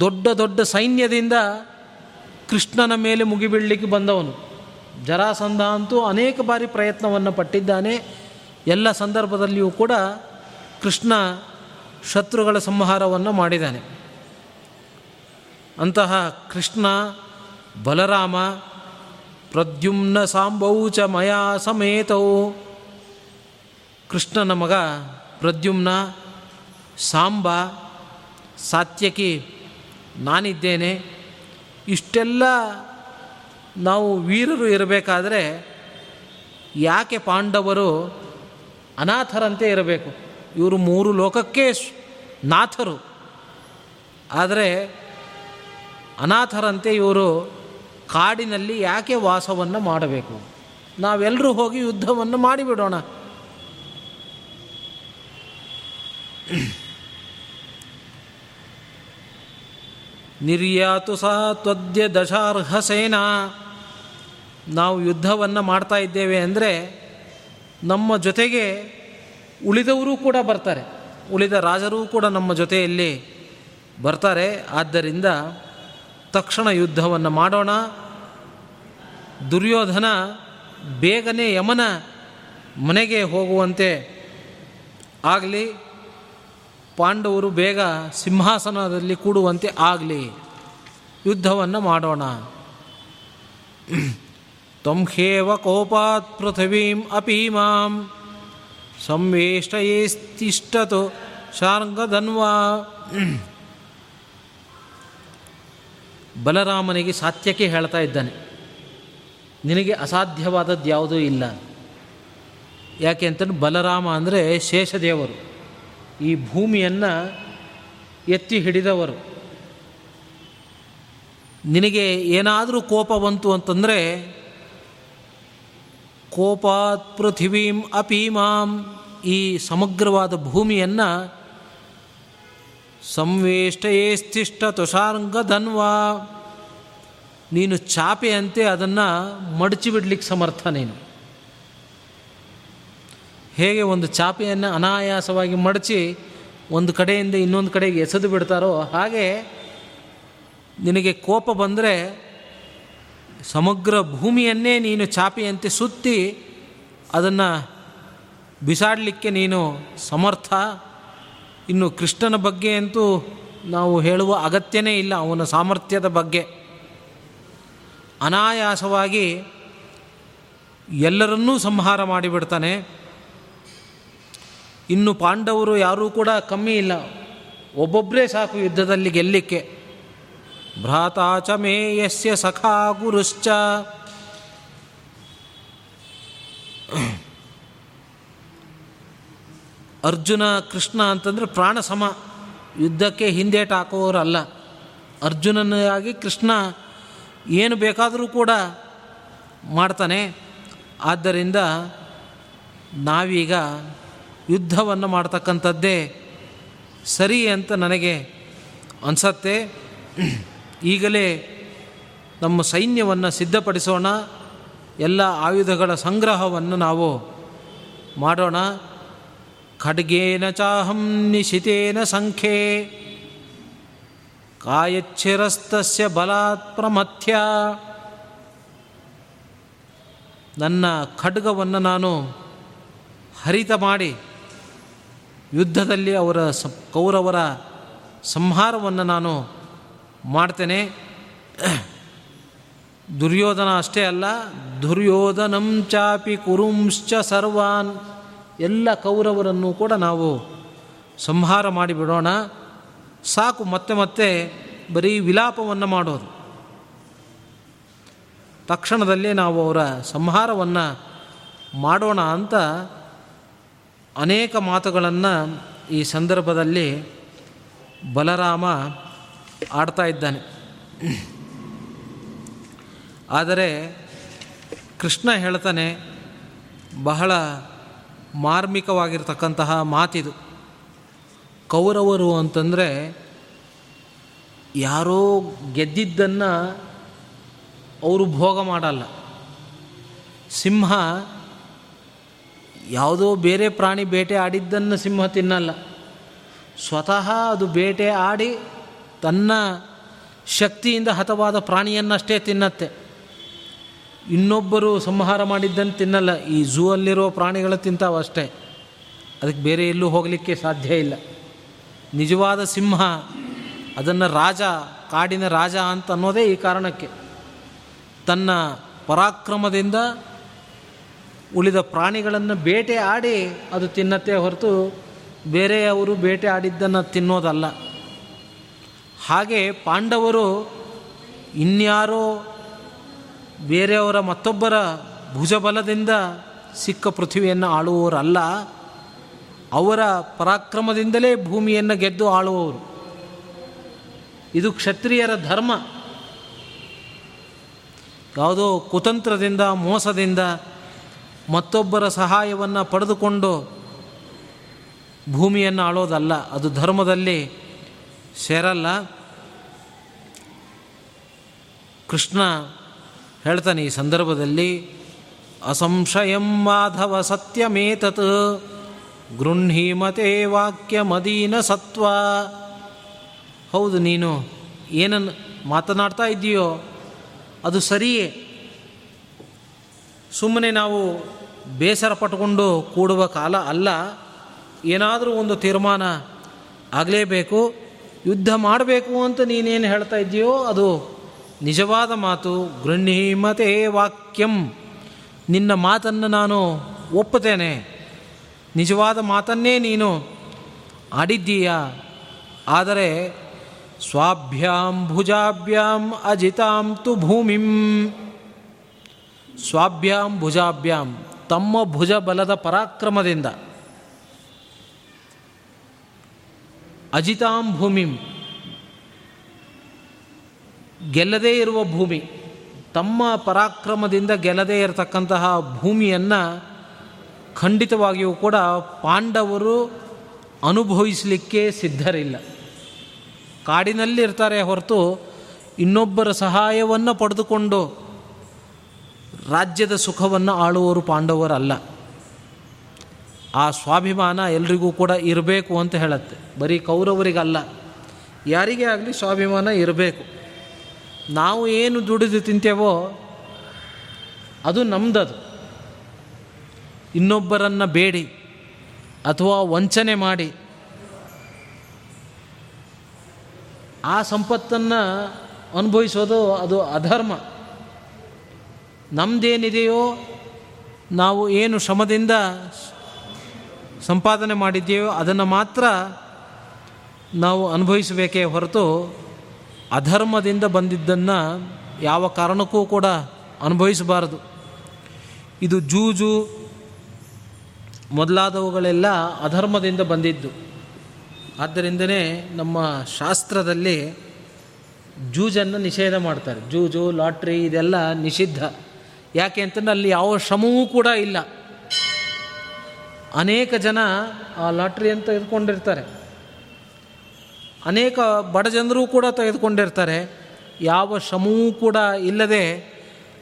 ದೊಡ್ಡ ದೊಡ್ಡ ಸೈನ್ಯದಿಂದ ಕೃಷ್ಣನ ಮೇಲೆ ಮುಗಿಬೀಳಲಿಕ್ಕೆ ಬಂದವನು. ಜರಾಸಂಧ ಅಂತೂ ಅನೇಕ ಬಾರಿ ಪ್ರಯತ್ನವನ್ನು ಪಟ್ಟಿದ್ದಾನೆ. ಎಲ್ಲ ಸಂದರ್ಭದಲ್ಲಿಯೂ ಕೂಡ ಕೃಷ್ಣ ಶತ್ರುಗಳ ಸಂಹಾರವನ್ನು ಮಾಡಿದ್ದಾನೆ ಅಂತಹ ಕೃಷ್ಣ, ಬಲರಾಮ, ಪ್ರದ್ಯುಮ್ನ ಸಾಂಬೌ ಚ ಮಯಾ ಸಮೇತವು ಕೃಷ್ಣನ ಮಗ ಪ್ರದ್ಯುಮ್ನ, ಸಾಂಬ, ಸಾತ್ಯಕಿ ನಾನಿದ್ದೇನೆ. ಇಷ್ಟೆಲ್ಲ ನಾವು ವೀರರು ಇರಬೇಕಾದ್ರೆ ಯಾಕೆ ಪಾಂಡವರು ಅನಾಥರಂತೆ ಇರಬೇಕು? ಇವರು ಮೂರು ಲೋಕಕ್ಕೆ ನಾಥರು. ಆದರೆ ಅನಾಥರಂತೆ ಇವರು ಕಾಡಿನಲ್ಲಿ ಯಾಕೆ ವಾಸವನ್ನು ಮಾಡಬೇಕು? ನಾವೆಲ್ಲರೂ ಹೋಗಿ ಯುದ್ಧವನ್ನು ಮಾಡಿಬಿಡೋಣ. ನಿರ್ಯಾತು ಸಹ ದಶಾರ್ಹ ಸೇನಾ ನಾವು ಯುದ್ಧವನ್ನು ಮಾಡ್ತಾ ಇದ್ದೇವೆ ಅಂದರೆ ನಮ್ಮ ಜೊತೆಗೆ ಉಳಿದವರು ಕೂಡ ಬರ್ತಾರೆ. ಉಳಿದ ರಾಜರೂ ಕೂಡ ನಮ್ಮ ಜೊತೆಯಲ್ಲಿ ಬರ್ತಾರೆ. ಆದ್ದರಿಂದ ತಕ್ಷಣ ಯುದ್ಧವನ್ನು ಮಾಡೋಣ. ದುರ್ಯೋಧನ ಬೇಗನೆ ಯಮನ ಮನೆಗೆ ಹೋಗುವಂತೆ ಆಗಲಿ. ಪಾಂಡವರು ಬೇಗ ಸಿಂಹಾಸನದಲ್ಲಿ ಕೂಡುವಂತೆ ಆಗಲಿ, ಯುದ್ಧವನ್ನು ಮಾಡೋಣ. ತ್ವಂಹೇವ ಕೋಪಾತ್ ಪೃಥಿವೀಂ ಅಪೀಮಾಂ ಸಂವೇಷ್ಟಯೇಸ್ತಿಷ್ಟತು ಶಾರ್ಗಧನ್ವಾ. ಬಲರಾಮನಿಗೆ ಸಾತ್ಯಕ್ಕೆ ಹೇಳ್ತಾ ಇದ್ದಾನೆ, ನಿನಗೆ ಅಸಾಧ್ಯವಾದದ್ದು ಯಾವುದೂ ಇಲ್ಲ. ಯಾಕೆ ಅಂತಂದ್ರೆ ಬಲರಾಮ ಅಂದರೆ ಶೇಷದೇವರು. ಈ ಭೂಮಿಯನ್ನು ಎತ್ತಿ ಹಿಡಿದವರು. ನಿನಗೆ ಏನಾದರೂ ಕೋಪ ಬಂತು ಅಂತಂದರೆ, ಕೋಪಾತ್ ಪೃಥಿವೀಂ ಅಪೀಮಾಂ ಈ ಸಮಗ್ರವಾದ ಭೂಮಿಯನ್ನು ಸಂವೇಷ್ಟಯೇಸ್ತಿಷ್ಟ ತುಷಾರಂಗ ಧನ್ವಾ. ನೀನು ಚಾಪೆಯಂತೆ ಅದನ್ನು ಮಡಚಿ ಬಿಡ್ಲಿಕ್ಕೆ ಸಮರ್ಥ ನೀನು. ಹೇಗೆ ಒಂದು ಚಾಪೆಯನ್ನು ಅನಾಯಾಸವಾಗಿ ಮಡಚಿ ಒಂದು ಕಡೆಯಿಂದ ಇನ್ನೊಂದು ಕಡೆಗೆ ಎಸೆದು ಬಿಡ್ತಾರೋ ಹಾಗೆ ನಿನಗೆ ಕೋಪ ಬಂದರೆ ಸಮಗ್ರ ಭೂಮಿಯನ್ನೇ ನೀನು ಚಾಪೆಯಂತೆ ಸುತ್ತಿ ಅದನ್ನು ಬಿಸಾಡಲಿಕ್ಕೆ ನೀನು ಸಮರ್ಥ. ಇನ್ನು ಕೃಷ್ಣನ ಬಗ್ಗೆ ಅಂತೂ ನಾವು ಹೇಳುವ ಅಗತ್ಯನೇ ಇಲ್ಲ ಅವನ ಸಾಮರ್ಥ್ಯದ ಬಗ್ಗೆ. ಅನಾಯಾಸವಾಗಿ ಎಲ್ಲರನ್ನೂ ಸಂಹಾರ ಮಾಡಿಬಿಡ್ತಾನೆ. ಇನ್ನು ಪಾಂಡವರು ಯಾರೂ ಕೂಡ ಕಮ್ಮಿ ಇಲ್ಲ. ಒಬ್ಬೊಬ್ಬರೇ ಸಾಕು ಯುದ್ಧದಲ್ಲಿ ಗೆಲ್ಲಿಕ್ಕೆ. ಭ್ರಾತಾಚ ಮೇಯಸ್ಯ ಸಖಾ ಗುರುಶ್ಚ. ಅರ್ಜುನ ಕೃಷ್ಣ ಅಂತಂದರೆ ಪ್ರಾಣ ಸಮ. ಯುದ್ಧಕ್ಕೆ ಹಿಂದೇಟು ಹಾಕೋರಲ್ಲ. ಅರ್ಜುನನಾಗಿ ಕೃಷ್ಣ ಏನು ಬೇಕಾದರೂ ಕೂಡ ಮಾಡ್ತಾನೆ. ಆದ್ದರಿಂದ ನಾವೀಗ ಯುದ್ಧವನ್ನು ಮಾಡ್ತಕ್ಕಂಥದ್ದೇ ಸರಿ ಅಂತ ನನಗೆ ಅನಿಸತ್ತೆ. ಈಗಲೇ ನಮ್ಮ ಸೈನ್ಯವನ್ನು ಸಿದ್ಧಪಡಿಸೋಣ, ಎಲ್ಲ ಆಯುಧಗಳ ಸಂಗ್ರಹವನ್ನು ನಾವು ಮಾಡೋಣ. ಖಡ್ಗೇನ ಚಾಹಂ ನಿಶಿತೇನ ಸಂಖ್ಯೆ, ಕಾಯಚ್ಛಿರಸ್ತಸ್ಯ ಬಲಾತ್ ಪ್ರಮಥ್ಯ. ನನ್ನ ಖಡ್ಗವನ್ನು ನಾನು ಹರಿತ ಮಾಡಿ ಯುದ್ಧದಲ್ಲಿ ಅವರ ಸ, ಕೌರವರ ಸಂಹಾರವನ್ನು ನಾನು ಮಾಡ್ತೇನೆ. ದುರ್ಯೋಧನ ಅಷ್ಟೇ ಅಲ್ಲ, ದುರ್ಯೋಧನಂ ಚಾಪಿ ಕುರುಂಶ್ಚ ಸರ್ವಾನ್. ಎಲ್ಲ ಕೌರವರನ್ನು ಕೂಡ ನಾವು ಸಂಹಾರ ಮಾಡಿಬಿಡೋಣ ಸಾಕು, ಮತ್ತೆ ಮತ್ತೆ ಬರೀ ವಿಲಾಪವನ್ನು ಮಾಡೋದು. ತಕ್ಷಣದಲ್ಲೇ ನಾವು ಅವರ ಸಂಹಾರವನ್ನು ಮಾಡೋಣ ಅಂತ ಅನೇಕ ಮಾತುಗಳನ್ನು ಈ ಸಂದರ್ಭದಲ್ಲಿ ಬಲರಾಮ ಆಡ್ತಾ ಇದ್ದಾನೆ. ಆದರೆ ಕೃಷ್ಣ ಹೇಳ್ತಾನೆ, ಬಹಳ ಮಾರ್ಮಿಕವಾಗಿರ್ತಕ್ಕಂತಹ ಮಾತಿದು. ಕೌರವರು ಅಂತಂದರೆ ಯಾರೋ ಗೆದ್ದಿದ್ದನ್ನು ಅವರು ಭೋಗ ಮಾಡಲ್ಲ. ಸಿಂಹ ಯಾವುದೋ ಬೇರೆ ಪ್ರಾಣಿ ಬೇಟೆ ಆಡಿದ್ದನ್ನು ಸಿಂಹ ತಿನ್ನಲ್ಲ. ಸ್ವತಃ ಅದು ಬೇಟೆ ಆಡಿ ತನ್ನ ಶಕ್ತಿಯಿಂದ ಹತವಾದ ಪ್ರಾಣಿಯನ್ನಷ್ಟೇ ತಿನ್ನತ್ತೆ. ಇನ್ನೊಬ್ಬರು ಸಂಹಾರ ಮಾಡಿದ್ದನ್ನು ತಿನ್ನಲ್ಲ. ಈ ಝೂ ಅಲ್ಲಿರೋ ಪ್ರಾಣಿಗಳು ತಿಂತಾವಷ್ಟೇ ಅದಕ್ಕೆ ಬೇರೆ ಎಲ್ಲೂ ಹೋಗಲಿಕ್ಕೆ ಸಾಧ್ಯ ಇಲ್ಲ. ನಿಜವಾದ ಸಿಂಹ, ಅದನ್ನು ರಾಜ, ಕಾಡಿನ ರಾಜ ಅಂತ ಅನ್ನೋದೇ ಈ ಕಾರಣಕ್ಕೆ. ತನ್ನ ಪರಾಕ್ರಮದಿಂದ ಉಳಿದ ಪ್ರಾಣಿಗಳನ್ನು ಬೇಟೆ ಆಡಿ ಅದು ತಿನ್ನತ್ತೆ ಹೊರತು ಬೇರೆಯವರು ಬೇಟೆ ಆಡಿದ್ದನ್ನು ತಿನ್ನೋದಲ್ಲ. ಹಾಗೆ ಪಾಂಡವರು ಇನ್ಯಾರೋ ಬೇರೆಯವರ ಮತ್ತೊಬ್ಬರ ಭುಜಬಲದಿಂದ ಸಿಕ್ಕ ಪೃಥ್ವಿಯನ್ನು ಆಳುವವರಲ್ಲ, ಅವರ ಪರಾಕ್ರಮದಿಂದಲೇ ಭೂಮಿಯನ್ನು ಗೆದ್ದು ಆಳುವವರು. ಇದು ಕ್ಷತ್ರಿಯರ ಧರ್ಮ. ಯಾವುದೋ ಕುತಂತ್ರದಿಂದ, ಮೋಸದಿಂದ ಮತ್ತೊಬ್ಬರ ಸಹಾಯವನ್ನು ಪಡೆದುಕೊಂಡು ಭೂಮಿಯನ್ನು ಆಳೋದಲ್ಲ, ಅದು ಧರ್ಮದಲ್ಲಿ ಸೇರಲ್ಲ. ಕೃಷ್ಣ ಹೇಳ್ತಾನೆ ಈ ಸಂದರ್ಭದಲ್ಲಿ, ಅಸಂಶಯಂ ಮಾಧವ ಸತ್ಯಮೇತತ್ ಗೃಹೀಮತೆ ವಾಕ್ಯ ಮದೀನ ಸತ್ವ. ಹೌದು, ನೀನು ಏನನ್ನು ಮಾತನಾಡ್ತಾ ಇದ್ದೀಯೋ ಅದು ಸರಿಯೇ. ಸುಮ್ಮನೆ ನಾವು ಬೇಸರ ಪಟ್ಟುಕೊಂಡು ಕೂಡುವ ಕಾಲ ಅಲ್ಲ. ಏನಾದರೂ ಒಂದು ತೀರ್ಮಾನ ಆಗಲೇಬೇಕು. ಯುದ್ಧ ಮಾಡಬೇಕು ಅಂತ ನೀನೇನು ಹೇಳ್ತಾ ಇದ್ದೀಯೋ ಅದು ನಿಜವಾದ ಮಾತು. ಗೃಹೀಮತೆ ವಾಕ್ಯಂ. ನಿನ್ನ ಮಾತನ್ನು ನಾನು ಒಪ್ಪುತ್ತೇನೆ. ನಿಜವಾದ ಮಾತನ್ನೇ ನೀನು ಆಡಿದ್ದೀಯ. ಆದರೆ ಸ್ವಾಭ್ಯಾಂ ಭುಜಾಭ್ಯಾಂ ಅಜಿತಾಂ ತು ಭೂಮಿಂ. ಸ್ವಾಭ್ಯಾಂ ಭುಜಾಭ್ಯಾಂ, ತಮ್ಮ ಭುಜ ಬಲದ ಪರಾಕ್ರಮದಿಂದ. ಅಜಿತಾಂ ಭೂಮಿಂ, ಗೆಲ್ಲದೇ ಇರುವ ಭೂಮಿ. ತಮ್ಮ ಪರಾಕ್ರಮದಿಂದ ಗೆಲ್ಲದೇ ಇರತಕ್ಕಂತಹ ಭೂಮಿಯನ್ನು ಖಂಡಿತವಾಗಿಯೂ ಕೂಡ ಪಾಂಡವರು ಅನುಭವಿಸಲಿಕ್ಕೆ ಸಿದ್ಧರಿಲ್ಲ. ಕಾಡಿನಲ್ಲಿರ್ತಾರೆ ಹೊರತು ಇನ್ನೊಬ್ಬರ ಸಹಾಯವನ್ನು ಪಡೆದುಕೊಂಡು ರಾಜ್ಯದ ಸುಖವನ್ನು ಆಳುವವರು ಪಾಂಡವರಲ್ಲ. ಆ ಸ್ವಾಭಿಮಾನ ಎಲ್ರಿಗೂ ಕೂಡ ಇರಬೇಕು ಅಂತ ಹೇಳುತ್ತೆ. ಬರೀ ಕೌರವರಿಗಲ್ಲ. ಯಾರಿಗೇ ಆಗಲಿ ಸ್ವಾಭಿಮಾನ ಇರಬೇಕು. ನಾವು ಏನು ದುಡಿದು ತಿಂತೇವೋ ಅದು ನಮ್ಮದದು ಇನ್ನೊಬ್ಬರನ್ನು ಬೇಡಿ ಅಥವಾ ವಂಚನೆ ಮಾಡಿ. ಆ ಸಂಪತ್ತನ್ನು ಅನುಭವಿಸೋದು ಅದು ಅಧರ್ಮ. ನಮ್ಮದೇನಿದೆಯೋ ನಾವು ಏನು ಶ್ರಮದಿಂದ ಸಂಪಾದನೆ ಮಾಡಿದ್ದೀವೋ ಅದನ್ನು ಮಾತ್ರ ನಾವು ಅನುಭವಿಸಬೇಕೇ ಹೊರತು ಅಧರ್ಮದಿಂದ ಬಂದಿದ್ದನ್ನು ಯಾವ ಕಾರಣಕ್ಕೂ ಕೂಡ ಅನುಭವಿಸಬಾರದು. ಇದು ಜೂಜು ಮೊದಲಾದವುಗಳೆಲ್ಲ ಅಧರ್ಮದಿಂದ ಬಂದಿದ್ದು. ಆದ್ದರಿಂದನೇ ನಮ್ಮ ಶಾಸ್ತ್ರದಲ್ಲಿ ಜೂಜನ್ನು ನಿಷೇಧ ಮಾಡ್ತಾರೆ. ಜೂಜು, ಲಾಟ್ರಿ ಇದೆಲ್ಲ ನಿಷಿದ್ಧ. ಯಾಕೆ ಅಂತಂದ್ರೆ ಅಲ್ಲಿ ಯಾವ ಶ್ರಮವೂ ಕೂಡ ಇಲ್ಲ. ಅನೇಕ ಜನ ಆ ಲಾಟ್ರಿ ಅಂತ ತೆಗೆದುಕೊಂಡಿರ್ತಾರೆ ಅನೇಕ ಬಡ ಜನರು ಕೂಡ ತೆಗೆದುಕೊಂಡಿರ್ತಾರೆ. ಯಾವ ಶ್ರಮವೂ ಕೂಡ ಇಲ್ಲದೆ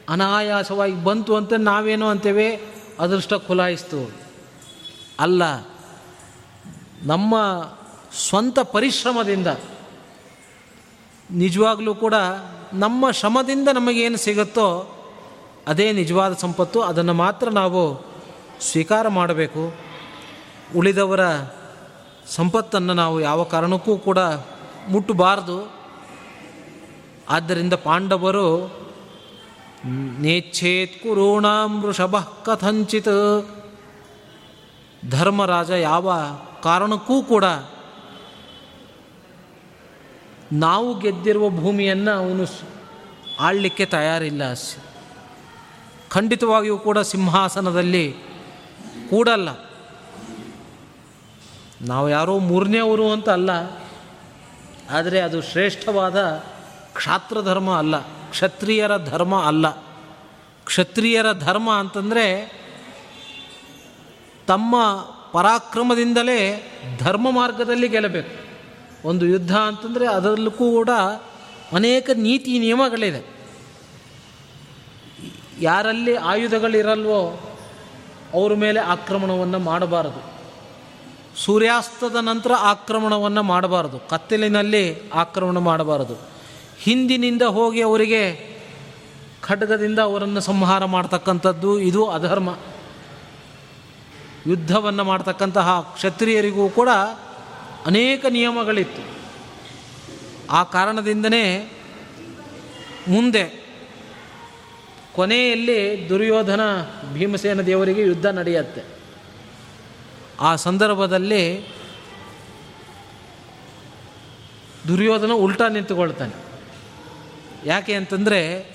ಅನಾಯಾಸವಾಗಿ ಬಂತು ಅಂತ ನಾವೇನು ಅಂತೇವೆ? ಅದೃಷ್ಟ ಖುಲಾಯಿಸ್ತು. ಅಲ್ಲ, ನಮ್ಮ ಸ್ವಂತ ಪರಿಶ್ರಮದಿಂದ, ನಿಜವಾಗಲೂ ಕೂಡ ನಮ್ಮ ಶ್ರಮದಿಂದ ನಮಗೇನು ಸಿಗುತ್ತೋ ಅದೇ ನಿಜವಾದ ಸಂಪತ್ತು, ಅದನ್ನು ಮಾತ್ರ ನಾವು ಸ್ವೀಕಾರ ಮಾಡಬೇಕು. ಉಳಿದವರ ಸಂಪತ್ತನ್ನು ನಾವು ಯಾವ ಕಾರಣಕ್ಕೂ ಕೂಡ ಮುಟ್ಟಬಾರದು. ಆದ್ದರಿಂದ ಪಾಂಡವರು, ನೇಚ್ಛೇತ್ ಕುರುಣಾಂ ವೃಷಭ ಕಥಂಚಿತ್. ಧರ್ಮರಾಜ ಯಾವ ಕಾರಣಕ್ಕೂ ಕೂಡ ನಾವು ಗೆದ್ದಿರುವ ಭೂಮಿಯನ್ನು ಅವನು ಆಳ್ಲಿಕ್ಕೆ ತಯಾರಿಲ್ಲ. ಖಂಡಿತವಾಗಿಯೂ ಕೂಡ ಸಿಂಹಾಸನದಲ್ಲಿ ಕೂಡಲ್ಲ. ನಾವು ಯಾರೋ ಮೂರನೇವರು ಅಂತ ಅಲ್ಲ, ಆದರೆ ಅದು ಶ್ರೇಷ್ಠವಾದ ಕ್ಷಾತ್ರ ಧರ್ಮ ಅಲ್ಲ, ಕ್ಷತ್ರಿಯರ ಧರ್ಮ ಅಲ್ಲ. ಕ್ಷತ್ರಿಯರ ಧರ್ಮ ಅಂತಂದರೆ ತಮ್ಮ ಪರಾಕ್ರಮದಿಂದಲೇ ಧರ್ಮ ಮಾರ್ಗದಲ್ಲಿ ಗೆಲ್ಲಬೇಕು. ಒಂದು ಯುದ್ಧ ಅಂತಂದರೆ ಅದರಲ್ಲೂ ಕೂಡ ಅನೇಕ ನೀತಿ ನಿಯಮಗಳಿದೆ. ಯಾರಲ್ಲಿ ಆಯುಧಗಳಿರಲ್ವೋ ಅವ್ರ ಮೇಲೆ ಆಕ್ರಮಣವನ್ನು ಮಾಡಬಾರದು. ಸೂರ್ಯಾಸ್ತದ ನಂತರ ಆಕ್ರಮಣವನ್ನು ಮಾಡಬಾರದು. ಕತ್ತಲಿನಲ್ಲಿ ಆಕ್ರಮಣ ಮಾಡಬಾರದು. ಹಿಂದಿನಿಂದ ಹೋಗಿ ಅವರಿಗೆ ಖಡ್ಗದಿಂದ ಅವರನ್ನು ಸಂಹಾರ ಮಾಡ್ತಕ್ಕಂಥದ್ದು ಇದು ಅಧರ್ಮ. ಯುದ್ಧವನ್ನು ಮಾಡ್ತಕ್ಕಂತಹ ಕ್ಷತ್ರಿಯರಿಗೂ ಕೂಡ ಅನೇಕ ನಿಯಮಗಳಿತ್ತು. ಆ ಕಾರಣದಿಂದನೇ ಮುಂದೆ ಕೊನೆಯಲ್ಲಿ ದುರ್ಯೋಧನ ಭೀಮಸೇನ ದೇವರಿಗೆ ಯುದ್ಧ ನಡೆಯುತ್ತೆ. ಆ ಸಂದರ್ಭದಲ್ಲಿ ದುರ್ಯೋಧನ ಉಲ್ಟಾ ನಿಂತುಕೊಳ್ತಾನೆ. ಯಾಕೆ ಅಂತಂದರೆ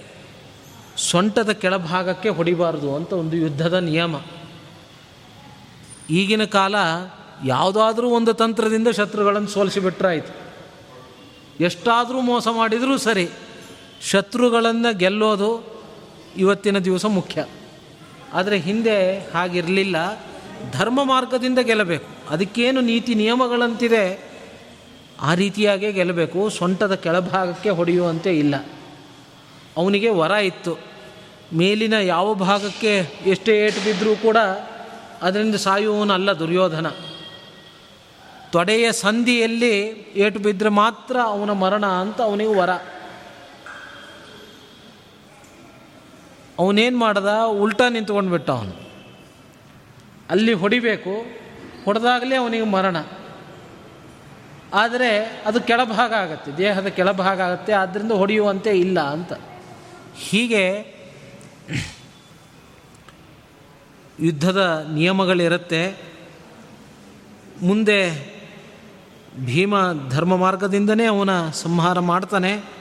ಸೊಂಟದ ಕೆಳಭಾಗಕ್ಕೆ ಹೊಡಿಬಾರ್ದು ಅಂತ ಒಂದು ಯುದ್ಧದ ನಿಯಮ. ಈಗಿನ ಕಾಲ ಯಾವುದಾದ್ರೂ ಒಂದು ತಂತ್ರದಿಂದ ಶತ್ರುಗಳನ್ನು ಸೋಲಿಸಿಬಿಟ್ರಾಯಿತು. ಎಷ್ಟಾದರೂ ಮೋಸ ಮಾಡಿದರೂ ಸರಿ, ಶತ್ರುಗಳನ್ನು ಗೆಲ್ಲೋದು ಇವತ್ತಿನ ದಿವಸ ಮುಖ್ಯ. ಆದರೆ ಹಿಂದೆ ಹಾಗಿರಲಿಲ್ಲ. ಧರ್ಮ ಮಾರ್ಗದಿಂದ ಗೆಲ್ಲಬೇಕು. ಅದಕ್ಕೇನು ನೀತಿ ನಿಯಮಗಳಂತಿದೆ, ಆ ರೀತಿಯಾಗೇ ಗೆಲ್ಲಬೇಕು. ಸೊಂಟದ ಕೆಳಭಾಗಕ್ಕೆ ಹೊಡೆಯುವಂತೆ ಇಲ್ಲ. ಅವನಿಗೆ ವರ ಇತ್ತು. ಮೇಲಿನ ಯಾವ ಭಾಗಕ್ಕೆ ಎಷ್ಟೇ ಏಟು ಬಿದ್ದರೂ ಕೂಡ ಅದರಿಂದ ಸಾಯುವವನಲ್ಲ ದುರ್ಯೋಧನ. ತೊಡೆಯ ಸಂಧಿಯಲ್ಲಿ ಏಟು ಬಿದ್ದರೆ ಮಾತ್ರ ಅವನ ಮರಣ ಅಂತ ಅವನಿಗೆ ವರ. ಅವನೇನು ಮಾಡ್ದ? ಉಲ್ಟಾ ನಿಂತ್ಕೊಂಡ್ಬಿಟ್ಟ ಅವನು. ಅಲ್ಲಿ ಹೊಡಿಬೇಕು, ಹೊಡೆದಾಗಲೇ ಅವನಿಗೆ ಮರಣ. ಆದರೆ ಅದು ಕೆಳಭಾಗ ಆಗುತ್ತೆ, ದೇಹದ ಕೆಳಭಾಗ ಆಗುತ್ತೆ ಆದ್ದರಿಂದ ಹೊಡೆಯುವಂತೆ ಇಲ್ಲ ಅಂತ. ಹೀಗೆ ಯುದ್ಧದ ನಿಯಮಗಳಿರುತ್ತೆ. ಮುಂದೆ ಭೀಮ ಧರ್ಮ ಮಾರ್ಗದಿಂದನೇ ಅವನ ಸಂಹಾರ ಮಾಡ್ತಾನೆ.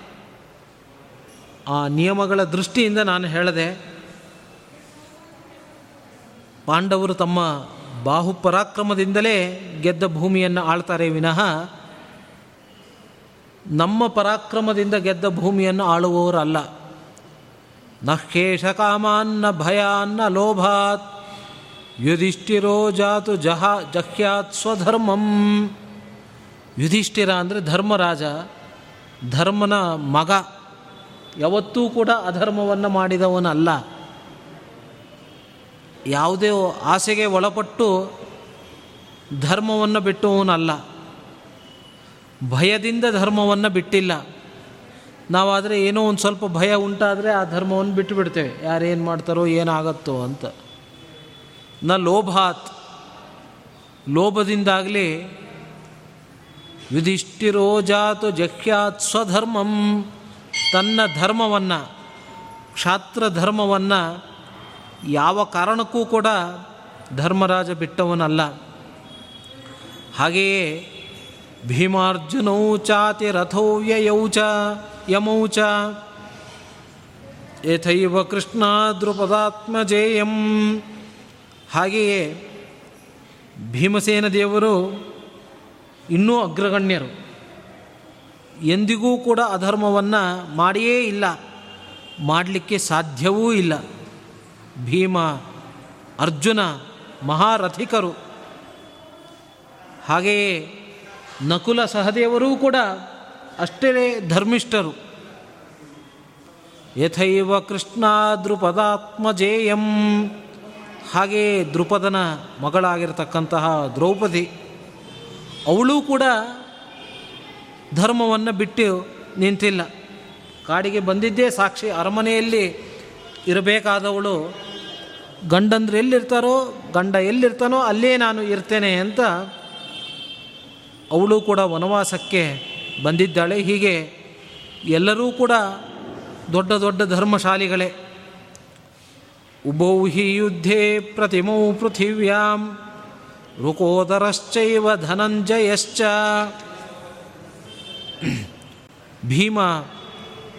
ಆ ನಿಯಮಗಳ ದೃಷ್ಟಿಯಿಂದ ನಾನು ಹೇಳಿದೆ, ಪಾಂಡವರು ತಮ್ಮ ಬಾಹುಪರಾಕ್ರಮದಿಂದಲೇ ಗೆದ್ದ ಭೂಮಿಯನ್ನು ಆಳ್ತಾರೆ ವಿನಃ, ನಮ್ಮ ಪರಾಕ್ರಮದಿಂದ ಗೆದ್ದ ಭೂಮಿಯನ್ನು ಆಳುವವರಲ್ಲ. ನಹೇಷ ಕಾಮಾನ್ನ ಭಯಾನ್ನ ಲೋಭಾತ್, ಯುಧಿಷ್ಠಿರೋ ಜಾತು ಜಹ ಜಹ್ಯಾತ್ ಸ್ವಧರ್ಮಂ. ಯುಧಿಷ್ಠಿರ ಅಂದರೆ ಧರ್ಮರಾಜ, ಧರ್ಮನ ಮಗ. ಯಾವತ್ತೂ ಕೂಡ ಅಧರ್ಮವನ್ನು ಮಾಡಿದವನಲ್ಲ. ಯಾವುದೇ ಆಸೆಗೆ ಒಳಪಟ್ಟು ಧರ್ಮವನ್ನು ಬಿಟ್ಟುವವನಲ್ಲ ಭಯದಿಂದ ಧರ್ಮವನ್ನು ಬಿಟ್ಟಿಲ್ಲ. ನಾವಾದರೆ ಏನೋ ಒಂದು ಸ್ವಲ್ಪ ಭಯ ಉಂಟಾದರೆ ಆ ಧರ್ಮವನ್ನು ಬಿಟ್ಟು ಬಿಡ್ತೇವೆ ಯಾರೇನು ಮಾಡ್ತಾರೋ ಏನಾಗತ್ತೋ ಅಂತ. ನ ಲೋಭಾತ್. ಲೋಭದಿಂದಾಗಲಿ ವಿಧಿಷ್ಠಿರೋ ಜಾತು ಜಹ್ಯಾತ್ ಸ್ವಧರ್ಮಂ. ತನ್ನ ಧರ್ಮವನ್ನು, ಕ್ಷಾತ್ರ ಧರ್ಮವನ್ನು ಯಾವ ಕಾರಣಕ್ಕೂ ಕೂಡ ಧರ್ಮರಾಜ ಬಿಟ್ಟವನಲ್ಲ. ಹಾಗೆಯೇ ಭೀಮಾರ್ಜುನೌ ಚಾತಿ ರಥೋ ಯಯೌ ಚ ಯಮೌ ಚ ಯಥೈವ ಕೃಷ್ಣ ದ್ರುಪದಾತ್ಮಜೇಯಂ ಹಾಗೆಯೇ ಭೀಮಸೇನ ದೇವರು ಇನ್ನೂ ಅಗ್ರಗಣ್ಯರು. ಎಂದಿಗೂ ಕೂಡ ಅಧರ್ಮವನ್ನು ಮಾಡಿಯೇ ಇಲ್ಲ, ಮಾಡಲಿಕ್ಕೆ ಸಾಧ್ಯವೂ ಇಲ್ಲ. ಭೀಮ, ಅರ್ಜುನ, ಮಹಾರಥಿಕರು. ಹಾಗೆಯೇ ನಕುಲ ಸಹದೇವರೂ ಕೂಡ ಅಷ್ಟೇ ಧರ್ಮಿಷ್ಠರು. ಯಥೈವ ಕೃಷ್ಣ ದೃಪದಾತ್ಮಜೇಯಂ ಹಾಗೆಯೇ ದೃಪದನ ಮಗಳಾಗಿರ್ತಕ್ಕಂತಹ ದ್ರೌಪದಿ, ಅವಳು ಕೂಡ ಧರ್ಮವನ್ನು ಬಿಟ್ಟು ನಿಂತಿಲ್ಲ. ಕಾಡಿಗೆ ಬಂದಿದ್ದೇ ಸಾಕ್ಷಿ. ಅರಮನೆಯಲ್ಲಿ ಇರಬೇಕಾದವಳು, ಗಂಡಂದ್ರೆ ಎಲ್ಲಿರ್ತಾರೋ, ಗಂಡ ಎಲ್ಲಿರ್ತಾನೋ ಅಲ್ಲೇ ನಾನು ಇರ್ತೇನೆ ಅಂತ ಅವಳು ಕೂಡ ವನವಾಸಕ್ಕೆ ಬಂದಿದ್ದಾಳೆ. ಹೀಗೆ ಎಲ್ಲರೂ ಕೂಡ ದೊಡ್ಡ ದೊಡ್ಡ ಧರ್ಮಶಾಲಿಗಳೇ. ಉಭೌ ಹಿ ಯುದ್ಧೇ ಪ್ರತಿಮೌ ಪೃಥಿವ್ಯಾಂ, ರುಕೋದರಶ್ಚೈವ ಧನಂಜಯಶ್ಚ. ಭೀಮ,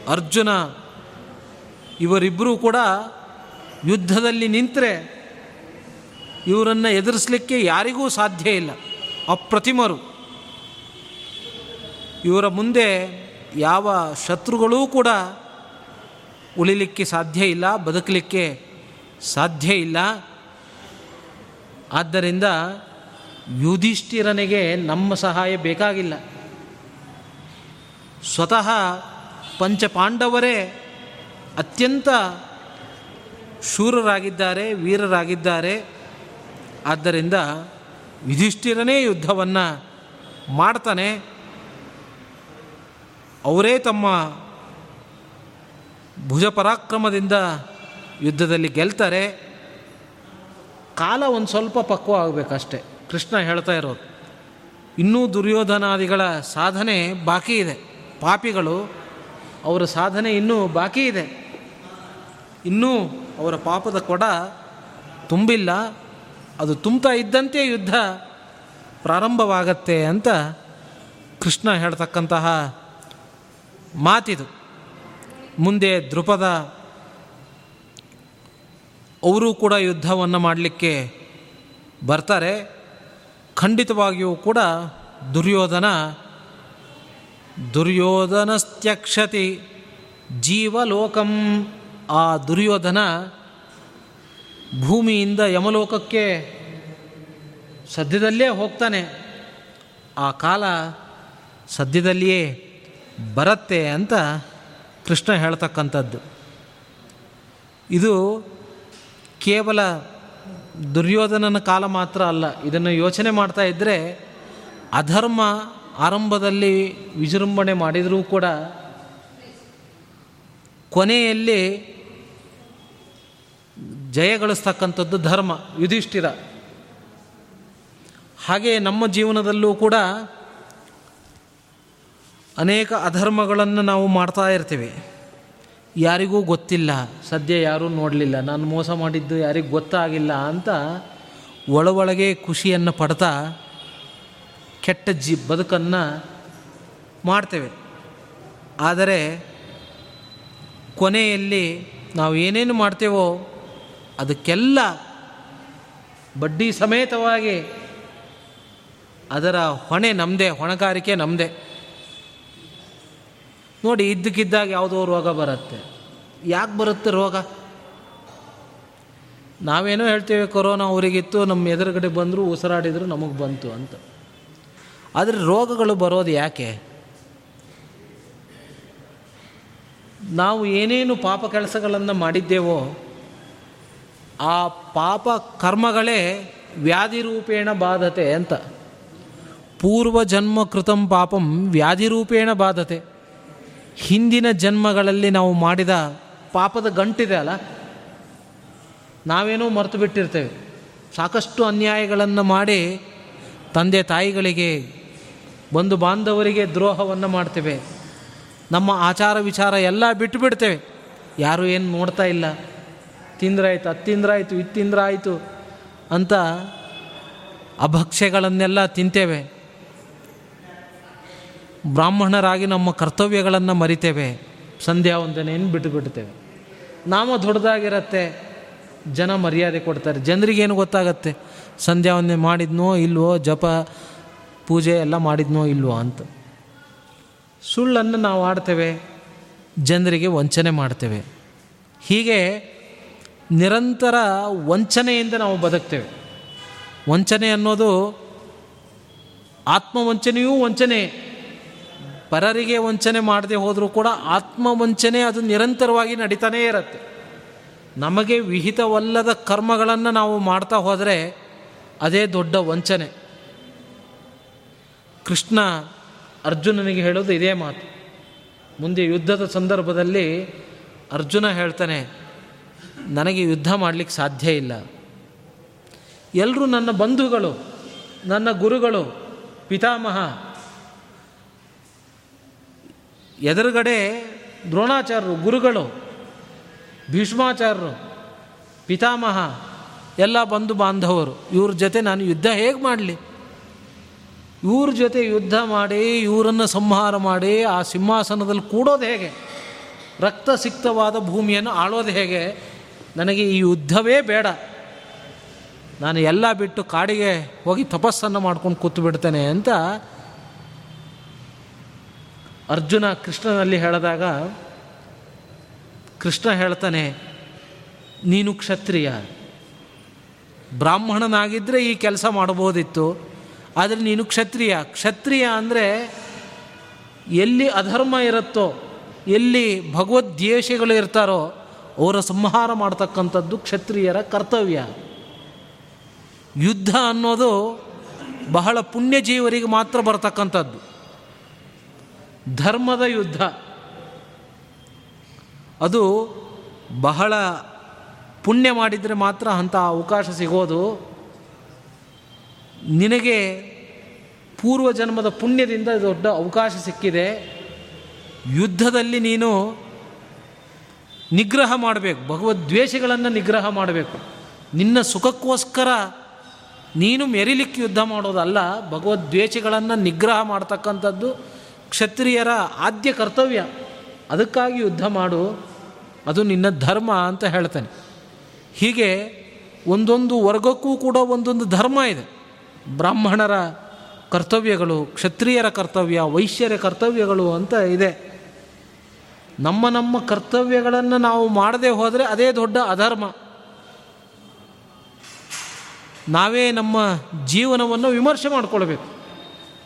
ಅರ್ಜುನ ಇವರಿಬ್ಬರೂ ಕೂಡ ಯುದ್ಧದಲ್ಲಿ ನಿಂತರೆ ಇವರನ್ನು ಎದುರಿಸಲಿಕ್ಕೆ ಯಾರಿಗೂ ಸಾಧ್ಯ ಇಲ್ಲ. ಅಪ್ರತಿಮರು. ಇವರ ಮುಂದೆ ಯಾವ ಶತ್ರುಗಳೂ ಕೂಡ ಉಳಿಲಿಕ್ಕೆ ಸಾಧ್ಯ ಇಲ್ಲ, ಬದುಕಲಿಕ್ಕೆ ಸಾಧ್ಯ ಇಲ್ಲ. ಆದ್ದರಿಂದ ಯುಧಿಷ್ಠಿರನಿಗೆ ನಮ್ಮ ಸಹಾಯ ಬೇಕಾಗಿಲ್ಲ. ಸ್ವತಃ ಪಂಚಪಾಂಡವರೇ ಅತ್ಯಂತ ಶೂರರಾಗಿದ್ದಾರೆ, ವೀರರಾಗಿದ್ದಾರೆ. ಆದ್ದರಿಂದ ಯುಧಿಷ್ಠಿರನೇ ಯುದ್ಧವನ್ನು ಮಾಡ್ತಾನೆ. ಅವರೇ ತಮ್ಮ ಭುಜ ಪರಾಕ್ರಮದಿಂದ ಯುದ್ಧದಲ್ಲಿ ಗೆಲ್ತಾರೆ. ಕಾಲ ಒಂದು ಸ್ವಲ್ಪ ಪಕ್ವ ಆಗಬೇಕಷ್ಟೆ. ಕೃಷ್ಣ ಹೇಳ್ತಾ ಇರೋದು, ಇನ್ನೂ ದುರ್ಯೋಧನಾದಿಗಳ ಸಾಧನೆ ಬಾಕಿ ಇದೆ. ಪಾಪಿಗಳು, ಅವರ ಸಾಧನೆ ಇನ್ನೂ ಬಾಕಿ ಇದೆ. ಇನ್ನೂ ಅವರ ಪಾಪದ ಕೊಡ ತುಂಬಿಲ್ಲ. ಅದು ತುಂಬ್ತಾ ಇದ್ದಂತೆ ಯುದ್ಧ ಪ್ರಾರಂಭವಾಗತ್ತೆ ಅಂತ ಕೃಷ್ಣ ಹೇಳ್ತಕ್ಕಂತಹ ಮಾತಿದು. ಮುಂದೆ ದೃಪದ ಅವರೂ ಕೂಡ ಯುದ್ಧವನ್ನು ಮಾಡಲಿಕ್ಕೆ ಬರ್ತಾರೆ. ಖಂಡಿತವಾಗಿಯೂ ಕೂಡ ದುರ್ಯೋಧನ ದುರ್ಯೋಧನಸ್ತ್ಯಕ್ಷತಿ. ಜೀವಲೋಕಂ. ಆ ದುರ್ಯೋಧನ ಭೂಮಿಯಿಂದ ಯಮಲೋಕಕ್ಕೆ ಸದ್ಯದಲ್ಲೇ ಹೋಗ್ತಾನೆ. ಆ ಕಾಲ ಸದ್ಯದಲ್ಲಿಯೇ ಬರುತ್ತೆ ಅಂತ ಕೃಷ್ಣ ಹೇಳ್ತಕ್ಕಂಥದ್ದು. ಇದು ಕೇವಲ ದುರ್ಯೋಧನನ ಕಾಲ ಮಾತ್ರ ಅಲ್ಲ. ಇದನ್ನು ಯೋಚನೆ ಮಾಡ್ತಾ ಇದ್ದರೆ ಅಧರ್ಮ ಆರಂಭದಲ್ಲಿ ವಿಜೃಂಭಣೆ ಮಾಡಿದರೂ ಕೂಡ ಕೊನೆಯಲ್ಲಿ ಜಯಗಳಿಸ್ತಕ್ಕಂಥದ್ದು ಧರ್ಮ, ಯುಧಿಷ್ಠಿರ. ಹಾಗೆ ನಮ್ಮ ಜೀವನದಲ್ಲೂ ಕೂಡ ಅನೇಕ ಅಧರ್ಮಗಳನ್ನು ನಾವು ಮಾಡ್ತಾ ಇರ್ತೀವಿ. ಯಾರಿಗೂ ಗೊತ್ತಿಲ್ಲ, ಸದ್ಯ ಯಾರೂ ನೋಡಲಿಲ್ಲ, ನಾನು ಮೋಸ ಮಾಡಿದ್ದು ಯಾರಿಗೂ ಗೊತ್ತಾಗಿಲ್ಲ ಅಂತ ಒಳ ಒಳಗೆ ಖುಷಿಯನ್ನು ಪಡ್ತಾ ಕೆಟ್ಟ ಜಿ ಬದುಕನ್ನು ಮಾಡ್ತೇವೆ. ಆದರೆ ಕೊನೆಯಲ್ಲಿ ನಾವು ಏನೇನು ಮಾಡ್ತೇವೋ ಅದಕ್ಕೆಲ್ಲ ಬಡ್ಡಿ ಸಮೇತವಾಗಿ ಅದರ ಹೊಣೆ ನಮ್ಮದೇ ಹೊಣೆಗಾರಿಕೆ ನಮ್ಮದೇ ನೋಡಿ, ಇದ್ದಕ್ಕಿದ್ದಾಗ ಯಾವುದೋ ರೋಗ ಬರುತ್ತೆ. ಯಾಕೆ ಬರುತ್ತೆ ರೋಗ? ನಾವೇನೋ ಹೇಳ್ತೇವೆ, ಕೊರೋನಾ ಅವರಿಗಿತ್ತು ನಮ್ಮ ಎದುರುಗಡೆ ಬಂದರೂ, ಉಸಿರಾಡಿದರು, ನಮಗೆ ಬಂತು ಅಂತ. ಆದರೆ ರೋಗಗಳು ಬರೋದು ಯಾಕೆ? ನಾವು ಏನೇನು ಪಾಪ ಕೆಲಸಗಳನ್ನು ಮಾಡಿದ್ದೇವೋ ಆ ಪಾಪ ಕರ್ಮಗಳೇ ವ್ಯಾಧಿರೂಪೇಣ ಬಾಧತೆ ಅಂತ. ಪೂರ್ವ ಜನ್ಮ ಕೃತಂ ಪಾಪಂ ವ್ಯಾಧಿರೂಪೇಣ ಬಾಧತೆ. ಹಿಂದಿನ ಜನ್ಮಗಳಲ್ಲಿ ನಾವು ಮಾಡಿದ ಪಾಪದ ಗಂಟಿದೆ ಅಲ್ಲ? ನಾವೇನೋ ಮರೆತು ಬಿಟ್ಟಿರ್ತೇವೆ. ಸಾಕಷ್ಟು ಅನ್ಯಾಯಗಳನ್ನು ಮಾಡಿ ತಂದೆ ತಾಯಿಗಳಿಗೆ ಬಂಧು ಬಾಂಧವರಿಗೆ ದ್ರೋಹವನ್ನು ಮಾಡ್ತೇವೆ. ನಮ್ಮ ಆಚಾರ ವಿಚಾರ ಎಲ್ಲ ಬಿಟ್ಟು ಬಿಡ್ತೇವೆ ಯಾರು ಏನು ನೋಡ್ತಾ ಇಲ್ಲ. ತಿಂದ್ರಾಯ್ತು ಅದು ತಿಂದ್ರಾಯ್ತು ಇದು ತಿಂದ್ರಾಯ್ತು ಅಂತ ಅಭಕ್ಷ್ಯಗಳನ್ನೆಲ್ಲ ತಿಂತೇವೆ. ಬ್ರಾಹ್ಮಣರಾಗಿ ನಮ್ಮ ಕರ್ತವ್ಯಗಳನ್ನು ಮರಿತೇವೆ. ಸಂಧ್ಯಾ ವಂದನೆಯನ್ನು ಬಿಟ್ಟು ಬಿಡ್ತೇವೆ ನಾಮ ದೊಡ್ಡದಾಗಿರತ್ತೆ. ಜನ ಮರ್ಯಾದೆ ಕೊಡ್ತಾರೆ. ಜನರಿಗೇನು ಗೊತ್ತಾಗತ್ತೆ? ಸಂಧ್ಯಾ ವಂದನೆ ಮಾಡಿದ್ನೋ ಇಲ್ವೋ ಜಪ ಪೂಜೆ ಎಲ್ಲ ಮಾಡಿದ್ನೋ ಇಲ್ವೋ ಅಂತ. ಸುಳ್ಳನ್ನು ನಾವು ಆಡ್ತೇವೆ, ಜನರಿಗೆ ವಂಚನೆ ಮಾಡ್ತೇವೆ. ಹೀಗೆ ನಿರಂತರ ವಂಚನೆಯಿಂದ ನಾವು ಬದುಕ್ತೇವೆ. ವಂಚನೆ ಅನ್ನೋದು ಆತ್ಮವಂಚನೆಯೂ ವಂಚನೆ, ಪರರಿಗೆ ವಂಚನೆ ಮಾಡದೆ ಹೋದರೂ ಕೂಡ ಆತ್ಮವಂಚನೆ ಅದು ನಿರಂತರವಾಗಿ ನಡೀತಾನೇ ಇರುತ್ತೆ. ನಮಗೆ ವಿಹಿತವಲ್ಲದ ಕರ್ಮಗಳನ್ನು ನಾವು ಮಾಡ್ತಾ ಹೋದರೆ ಅದೇ ದೊಡ್ಡ ವಂಚನೆ. ಕೃಷ್ಣ ಅರ್ಜುನನಿಗೆ ಹೇಳೋದು ಇದೇ ಮಾತು. ಮುಂದೆ ಯುದ್ಧದ ಸಂದರ್ಭದಲ್ಲಿ ಅರ್ಜುನ ಹೇಳ್ತಾನೆ, ನನಗೆ ಯುದ್ಧ ಮಾಡಲಿಕ್ಕೆ ಸಾಧ್ಯ ಇಲ್ಲ. ಎಲ್ಲರೂ ನನ್ನ ಬಂಧುಗಳು, ನನ್ನ ಗುರುಗಳು, ಪಿತಾಮಹ, ಎದುರುಗಡೆ ದ್ರೋಣಾಚಾರ್ಯರು, ಗುರುಗಳು, ಭೀಷ್ಮಾಚಾರ್ಯರು, ಪಿತಾಮಹ, ಎಲ್ಲ ಬಂಧು ಬಾಂಧವರು, ಇವ್ರ ಜೊತೆ ನಾನು ಯುದ್ಧ ಹೇಗೆ ಮಾಡಲಿ? ಇವ್ರ ಜೊತೆ ಯುದ್ಧ ಮಾಡಿ, ಇವರನ್ನು ಸಂಹಾರ ಮಾಡಿ, ಆ ಸಿಂಹಾಸನದಲ್ಲಿ ಕೂಡೋದು ಹೇಗೆ? ರಕ್ತ ಸಿಕ್ತವಾದ ಭೂಮಿಯನ್ನು ಆಳೋದು ಹೇಗೆ? ನನಗೆ ಈ ಯುದ್ಧವೇ ಬೇಡ. ನಾನು ಎಲ್ಲ ಬಿಟ್ಟು ಕಾಡಿಗೆ ಹೋಗಿ ತಪಸ್ಸನ್ನು ಮಾಡ್ಕೊಂಡು ಕೂತು ಬಿಡ್ತೇನೆ ಅಂತ ಅರ್ಜುನ ಕೃಷ್ಣನಲ್ಲಿ ಹೇಳಿದಾಗ, ಕೃಷ್ಣ ಹೇಳ್ತಾನೆ, ನೀನು ಕ್ಷತ್ರಿಯ. ಬ್ರಾಹ್ಮಣನಾಗಿದ್ದರೆ ಈ ಕೆಲಸ ಮಾಡ್ಬೋದಿತ್ತು ಆದರೆ ನೀನು ಕ್ಷತ್ರಿಯ. ಕ್ಷತ್ರಿಯ ಅಂದರೆ ಎಲ್ಲಿ ಅಧರ್ಮ ಇರುತ್ತೋ, ಎಲ್ಲಿ ಭಗವದ್ವೇಷಗಳು ಇರ್ತಾರೋ, ಅವರ ಸಂಹಾರ ಮಾಡ್ತಕ್ಕಂಥದ್ದು ಕ್ಷತ್ರಿಯರ ಕರ್ತವ್ಯ. ಯುದ್ಧ ಅನ್ನೋದು ಬಹಳ ಪುಣ್ಯಜೀವರಿಗೆ ಮಾತ್ರ ಬರ್ತಕ್ಕಂಥದ್ದು. ಧರ್ಮದ ಯುದ್ಧ. ಅದು ಬಹಳ ಪುಣ್ಯ ಮಾಡಿದರೆ ಮಾತ್ರ ಅಂಥ ಅವಕಾಶ ಸಿಗೋದು. ನಿನಗೆ ಪೂರ್ವ ಜನ್ಮದ ಪುಣ್ಯದಿಂದ ದೊಡ್ಡ ಅವಕಾಶ ಸಿಕ್ಕಿದೆ. ಯುದ್ಧದಲ್ಲಿ ನೀನು ನಿಗ್ರಹ ಮಾಡಬೇಕು. ಭಗವದ್ವೇಷಗಳನ್ನು ನಿಗ್ರಹ ಮಾಡಬೇಕು. ನಿನ್ನ ಸುಖಕ್ಕೋಸ್ಕರ ನೀನು ಮೆರಿಲಿಕ್ಕೆ ಯುದ್ಧ ಮಾಡೋದಲ್ಲ, ಭಗವದ್ವೇಷಗಳನ್ನು ನಿಗ್ರಹ ಮಾಡ್ತಕ್ಕಂಥದ್ದು ಕ್ಷತ್ರಿಯರ ಆದ್ಯ ಕರ್ತವ್ಯ. ಅದಕ್ಕಾಗಿ ಯುದ್ಧ ಮಾಡು. ಅದು ನಿನ್ನ ಧರ್ಮ ಅಂತ ಹೇಳ್ತಾನೆ. ಹೀಗೆ ಒಂದೊಂದು ವರ್ಗಕ್ಕೂ ಕೂಡ ಒಂದೊಂದು ಧರ್ಮ ಇದೆ. ಬ್ರಾಹ್ಮಣರ ಕರ್ತವ್ಯಗಳು, ಕ್ಷತ್ರಿಯರ ಕರ್ತವ್ಯ, ವೈಶ್ಯರ ಕರ್ತವ್ಯಗಳು ಅಂತ ಇದೆ. ನಮ್ಮ ನಮ್ಮ ಕರ್ತವ್ಯಗಳನ್ನು ನಾವು ಮಾಡದೆ ಹೋದರೆ ಅದೇ ದೊಡ್ಡ ಅಧರ್ಮ. ನಾವೇ ನಮ್ಮ ಜೀವನವನ್ನು ವಿಮರ್ಶೆ ಮಾಡಿಕೊಳ್ಬೇಕು.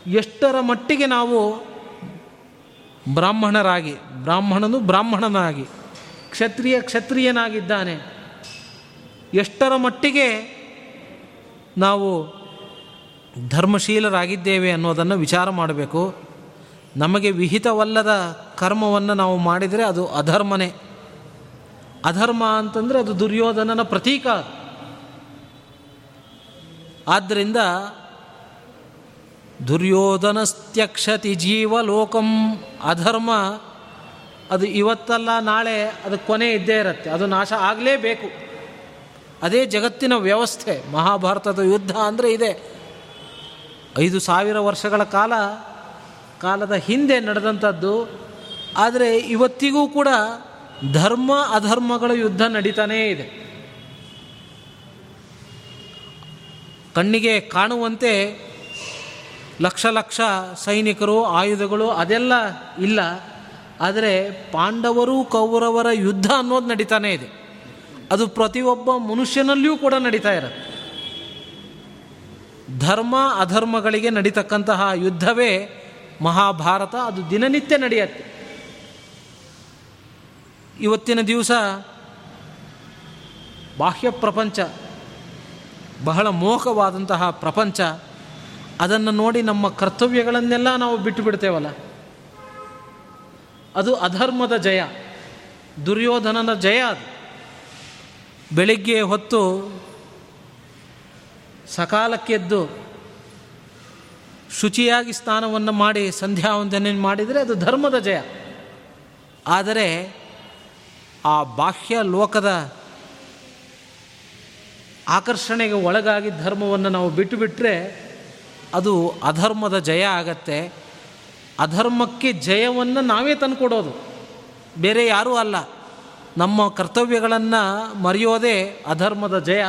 ಎಷ್ಟರ ಮಟ್ಟಿಗೆ ನಾವು ಬ್ರಾಹ್ಮಣರಾಗಿ, ಬ್ರಾಹ್ಮಣನು ಬ್ರಾಹ್ಮಣನಾಗಿ, ಕ್ಷತ್ರಿಯ ಕ್ಷತ್ರಿಯನಾಗಿದ್ದಾನೆ, ಎಷ್ಟರ ಮಟ್ಟಿಗೆ ನಾವು ಧರ್ಮಶೀಲರಾಗಿದ್ದೇವೆ ಅನ್ನೋದನ್ನು ವಿಚಾರ ಮಾಡಬೇಕು. ನಮಗೆ ವಿಹಿತವಲ್ಲದ ಕರ್ಮವನ್ನು ನಾವು ಮಾಡಿದರೆ ಅದು ಅಧರ್ಮನೇ. ಅಧರ್ಮ ಅಂತಂದರೆ ಅದು ದುರ್ಯೋಧನನ ಪ್ರತೀಕ. ಆದ್ದರಿಂದ ದುರ್ಯೋಧನಸ್ತ್ಯಕ್ಷತಿ ಜೀವಲೋಕಂ ಅಧರ್ಮ. ಅದು ಇವತ್ತಲ್ಲ, ನಾಳೆ ಅದು ಕೊನೆ ಇದ್ದೇ ಇರುತ್ತೆ. ಅದು ನಾಶ ಆಗಲೇಬೇಕು. ಅದೇ ಜಗತ್ತಿನ ವ್ಯವಸ್ಥೆ. ಮಹಾಭಾರತದ ಯುದ್ಧ ಅಂದರೆ ಇದೆ. ಐದು ಸಾವಿರ ವರ್ಷಗಳ ಕಾಲ, ಕಾಲದ ಹಿಂದೆ ನಡೆದಂಥದ್ದು. ಆದರೆ ಇವತ್ತಿಗೂ ಕೂಡ ಧರ್ಮ ಅಧರ್ಮಗಳ ಯುದ್ಧ ನಡೀತಾನೇ ಇದೆ. ಕಣ್ಣಿಗೆ ಕಾಣುವಂತೆ ಲಕ್ಷ ಲಕ್ಷ ಸೈನಿಕರು, ಆಯುಧಗಳು ಅದೆಲ್ಲ ಇಲ್ಲ. ಆದರೆ ಪಾಂಡವರು ಕೌರವರ ಯುದ್ಧ ಅನ್ನೋದು ನಡೀತಾನೇ ಇದೆ. ಅದು ಪ್ರತಿಯೊಬ್ಬ ಮನುಷ್ಯನಲ್ಲಿಯೂ ಕೂಡ ನಡೀತಾ ಇರುತ್ತೆ. ಧರ್ಮ ಅಧರ್ಮಗಳಿಗೆ ನಡೀತಕ್ಕಂತಹ ಯುದ್ಧವೇ ಮಹಾಭಾರತ, ಅದು ದಿನನಿತ್ಯ ನಡೆಯುತ್ತೆ. ಇವತ್ತಿನ ದಿವಸ ಬಾಹ್ಯ ಪ್ರಪಂಚ, ಬಹಳ ಮೋಹವಾದಂತಹ ಪ್ರಪಂಚ, ಅದನ್ನು ನೋಡಿ ನಮ್ಮ ಕರ್ತವ್ಯಗಳನ್ನೆಲ್ಲ ನಾವು ಬಿಟ್ಟು ಬಿಡ್ತೇವಲ್ಲ. ಅದು ಅಧರ್ಮದ ಜಯ, ದುರ್ಯೋಧನನ ಜಯ ಅದು. ಬೆಳಿಗ್ಗೆ ಹೊತ್ತು ಸಕಾಲಕ್ಕೆದ್ದು ಶುಚಿಯಾಗಿ ಸ್ನಾನವನ್ನು ಮಾಡಿ ಸಂಧ್ಯಾ ವಂದನೆ ಮಾಡಿದರೆ ಅದು ಧರ್ಮದ ಜಯ. ಆದರೆ ಆ ಬಾಹ್ಯ ಲೋಕದ ಆಕರ್ಷಣೆಗೆ ಒಳಗಾಗಿ ಧರ್ಮವನ್ನು ನಾವು ಬಿಟ್ಟು ಬಿಟ್ಟರೆ ಅದು ಅಧರ್ಮದ ಜಯ ಆಗತ್ತೆ. ಅಧರ್ಮಕ್ಕೆ ಜಯವನ್ನು ನಾವೇ ತಂದುಕೊಡೋದು. ಬೇರೆ ಯಾರೂ ಅಲ್ಲ. ನಮ್ಮ ಕರ್ತವ್ಯಗಳನ್ನು ಮರೆಯೋದೇ ಅಧರ್ಮದ ಜಯ.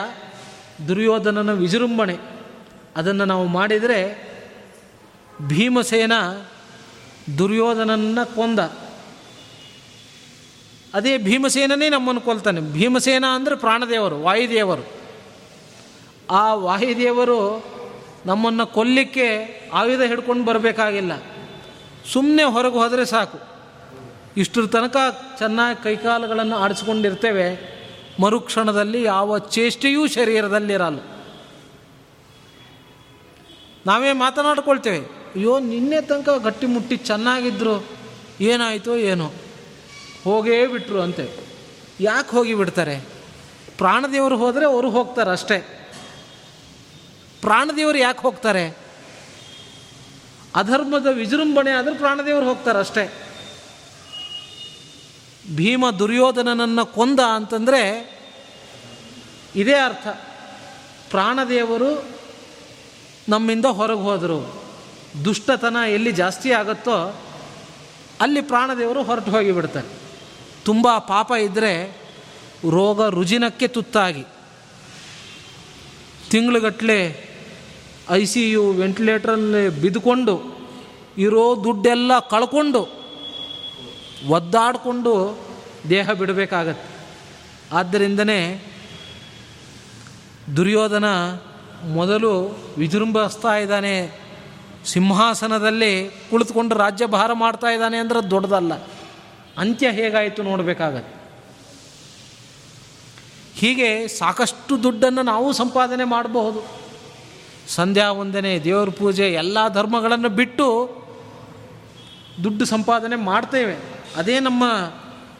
ದುರ್ಯೋಧನನ ವಿಜೃಂಭಣೆ. ಅದನ್ನು ನಾವು ಮಾಡಿದರೆ ಭೀಮಸೇನ ದುರ್ಯೋಧನನ್ನು ಕೊಂದ. ಅದೇ ಭೀಮಸೇನನೇ ನಮ್ಮನ್ನು ಕೊಲ್ತಾನೆ. ಭೀಮಸೇನ ಅಂದರೆ ಪ್ರಾಣದೇವರು, ವಾಯುದೇವರು. ಆ ವಾಯುದೇವರು ನಮ್ಮನ್ನು ಕೊಲ್ಲಿಕ್ಕೆ ಆಯುಧ ಹಿಡ್ಕೊಂಡು ಬರಬೇಕಾಗಿಲ್ಲ. ಸುಮ್ಮನೆ ಹೊರಗೆ ಹೋದರೆ ಸಾಕು. ಇಷ್ಟರ ತನಕ ಚೆನ್ನಾಗಿ ಕೈಕಾಲುಗಳನ್ನು ಆಡಿಸ್ಕೊಂಡಿರ್ತೇವೆ. ಮರುಕ್ಷಣದಲ್ಲಿ ಯಾವ ಚೇಷ್ಟೆಯೂ ಶರೀರದಲ್ಲಿರಲ್ಲ. ನಾವೇ ಮಾತನಾಡ್ಕೊಳ್ತೇವೆ, ಅಯ್ಯೋ, ನಿನ್ನೆ ತನಕ ಗಟ್ಟಿಮುಟ್ಟಿ ಚೆನ್ನಾಗಿದ್ರು, ಏನಾಯಿತೋ ಏನೋ, ಹೋಗೇ ಬಿಟ್ರು ಅಂತೆ. ಯಾಕೆ ಹೋಗಿ ಬಿಡ್ತಾರೆ? ಪ್ರಾಣದೇವರು ಹೋದರೆ ಅವರು ಹೋಗ್ತಾರೆ ಅಷ್ಟೇ. ಪ್ರಾಣದೇವರು ಯಾಕೆ ಹೋಗ್ತಾರೆ? ಅಧರ್ಮದ ವಿಜೃಂಭಣೆ ಆದರೆ ಪ್ರಾಣದೇವರು ಹೋಗ್ತಾರೆ ಅಷ್ಟೇ. ಭೀಮ ದುರ್ಯೋಧನನನ್ನು ಕೊಂದ ಅಂತಂದರೆ ಇದೇ ಅರ್ಥ. ಪ್ರಾಣದೇವರು ನಮ್ಮಿಂದ ಹೊರಗೆ ಹೋದರು. ದುಷ್ಟತನ ಎಲ್ಲಿ ಜಾಸ್ತಿ ಆಗುತ್ತೋ ಅಲ್ಲಿ ಪ್ರಾಣದೇವರು ಹೊರಟು ಹೋಗಿಬಿಡ್ತಾರೆ. ತುಂಬ ಪಾಪ ಇದ್ದರೆ ರೋಗ ರುಜಿನಕ್ಕೆ ತುತ್ತಾಗಿ. ತಿಂಗಳುಗಟ್ಟಲೆ ಐ ಸಿ ಯು ವೆಂಟಿಲೇಟ್ರಲ್ಲಿ ಬಿದ್ದುಕೊಂಡು ಇರೋ ದುಡ್ಡೆಲ್ಲ ಕಳ್ಕೊಂಡು ಒದ್ದಾಡಿಕೊಂಡು ದೇಹ ಬಿಡಬೇಕಾಗತ್ತೆ. ಆದ್ದರಿಂದನೇ ದುರ್ಯೋಧನ ಮೊದಲು ವಿಜೃಂಭಿಸ್ತಾ ಇದ್ದಾನೆ. ಸಿಂಹಾಸನದಲ್ಲಿ ಕುಳಿತುಕೊಂಡು ರಾಜ್ಯಭಾರ ಮಾಡ್ತಾ ಇದ್ದಾನೆ ಅಂದರೆ ದೊಡ್ಡದಲ್ಲ. ಅಂತ್ಯ ಹೇಗಾಯಿತು ನೋಡಬೇಕಾಗತ್ತೆ. ಹೀಗೆ ಸಾಕಷ್ಟು ದುಡ್ಡನ್ನು ನಾವು ಸಂಪಾದನೆ ಮಾಡಬಹುದು. ಸಂಧ್ಯಾ ವಂದನೆ, ದೇವರ ಪೂಜೆ, ಎಲ್ಲ ಧರ್ಮಗಳನ್ನು ಬಿಟ್ಟು ದುಡ್ಡು ಸಂಪಾದನೆ ಮಾಡ್ತೇವೆ. ಅದೇ ನಮ್ಮ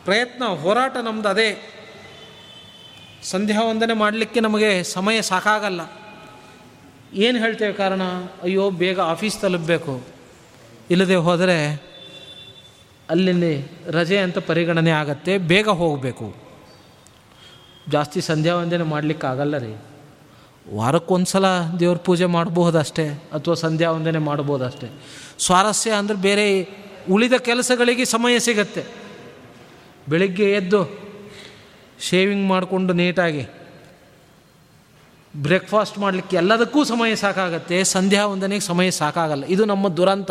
ಪ್ರಯತ್ನ, ಹೋರಾಟ ನಮ್ಮದು ಅದೇ. ಸಂಧ್ಯಾ ವಂದನೆ ಮಾಡಲಿಕ್ಕೆ ನಮಗೆ ಸಮಯ ಸಾಕಾಗಲ್ಲ. ಏನು ಹೇಳ್ತೇವೆ ಕಾರಣ? ಅಯ್ಯೋ, ಬೇಗ ಆಫೀಸ್ ತಲುಪಬೇಕು. ಇಲ್ಲದೆ ಹೋದರೆ ಅಲ್ಲಿ ರಜೆ ಅಂತ ಪರಿಗಣನೆ ಆಗತ್ತೆ, ಬೇಗ ಹೋಗಬೇಕು. ಜಾಸ್ತಿ ಸಂಧ್ಯಾ ವಂದನೆ ಮಾಡಲಿಕ್ಕಾಗಲ್ಲ ರೀ. ವಾರಕ್ಕೊಂದು ಸಲ ದೇವ್ರ ಪೂಜೆ ಮಾಡಬಹುದಷ್ಟೇ ಅಥವಾ ಸಂಧ್ಯಾ ವಂದನೆ ಮಾಡ್ಬೋದಷ್ಟೇ. ಸ್ವಾರಸ್ಯ ಅಂದರೆ ಬೇರೆ ಉಳಿದ ಕೆಲಸಗಳಿಗೆ ಸಮಯ ಸಿಗತ್ತೆ. ಬೆಳಿಗ್ಗೆ ಎದ್ದು ಶೇವಿಂಗ್ ಮಾಡಿಕೊಂಡು ನೀಟಾಗಿ ಬ್ರೇಕ್ಫಾಸ್ಟ್ ಮಾಡಲಿಕ್ಕೆ ಎಲ್ಲದಕ್ಕೂ ಸಮಯ ಸಾಕಾಗತ್ತೆ. ಸಂಧ್ಯಾ ವಂದನೆಗೆ ಸಮಯ ಸಾಕಾಗಲ್ಲ. ಇದು ನಮ್ಮ ದುರಂತ.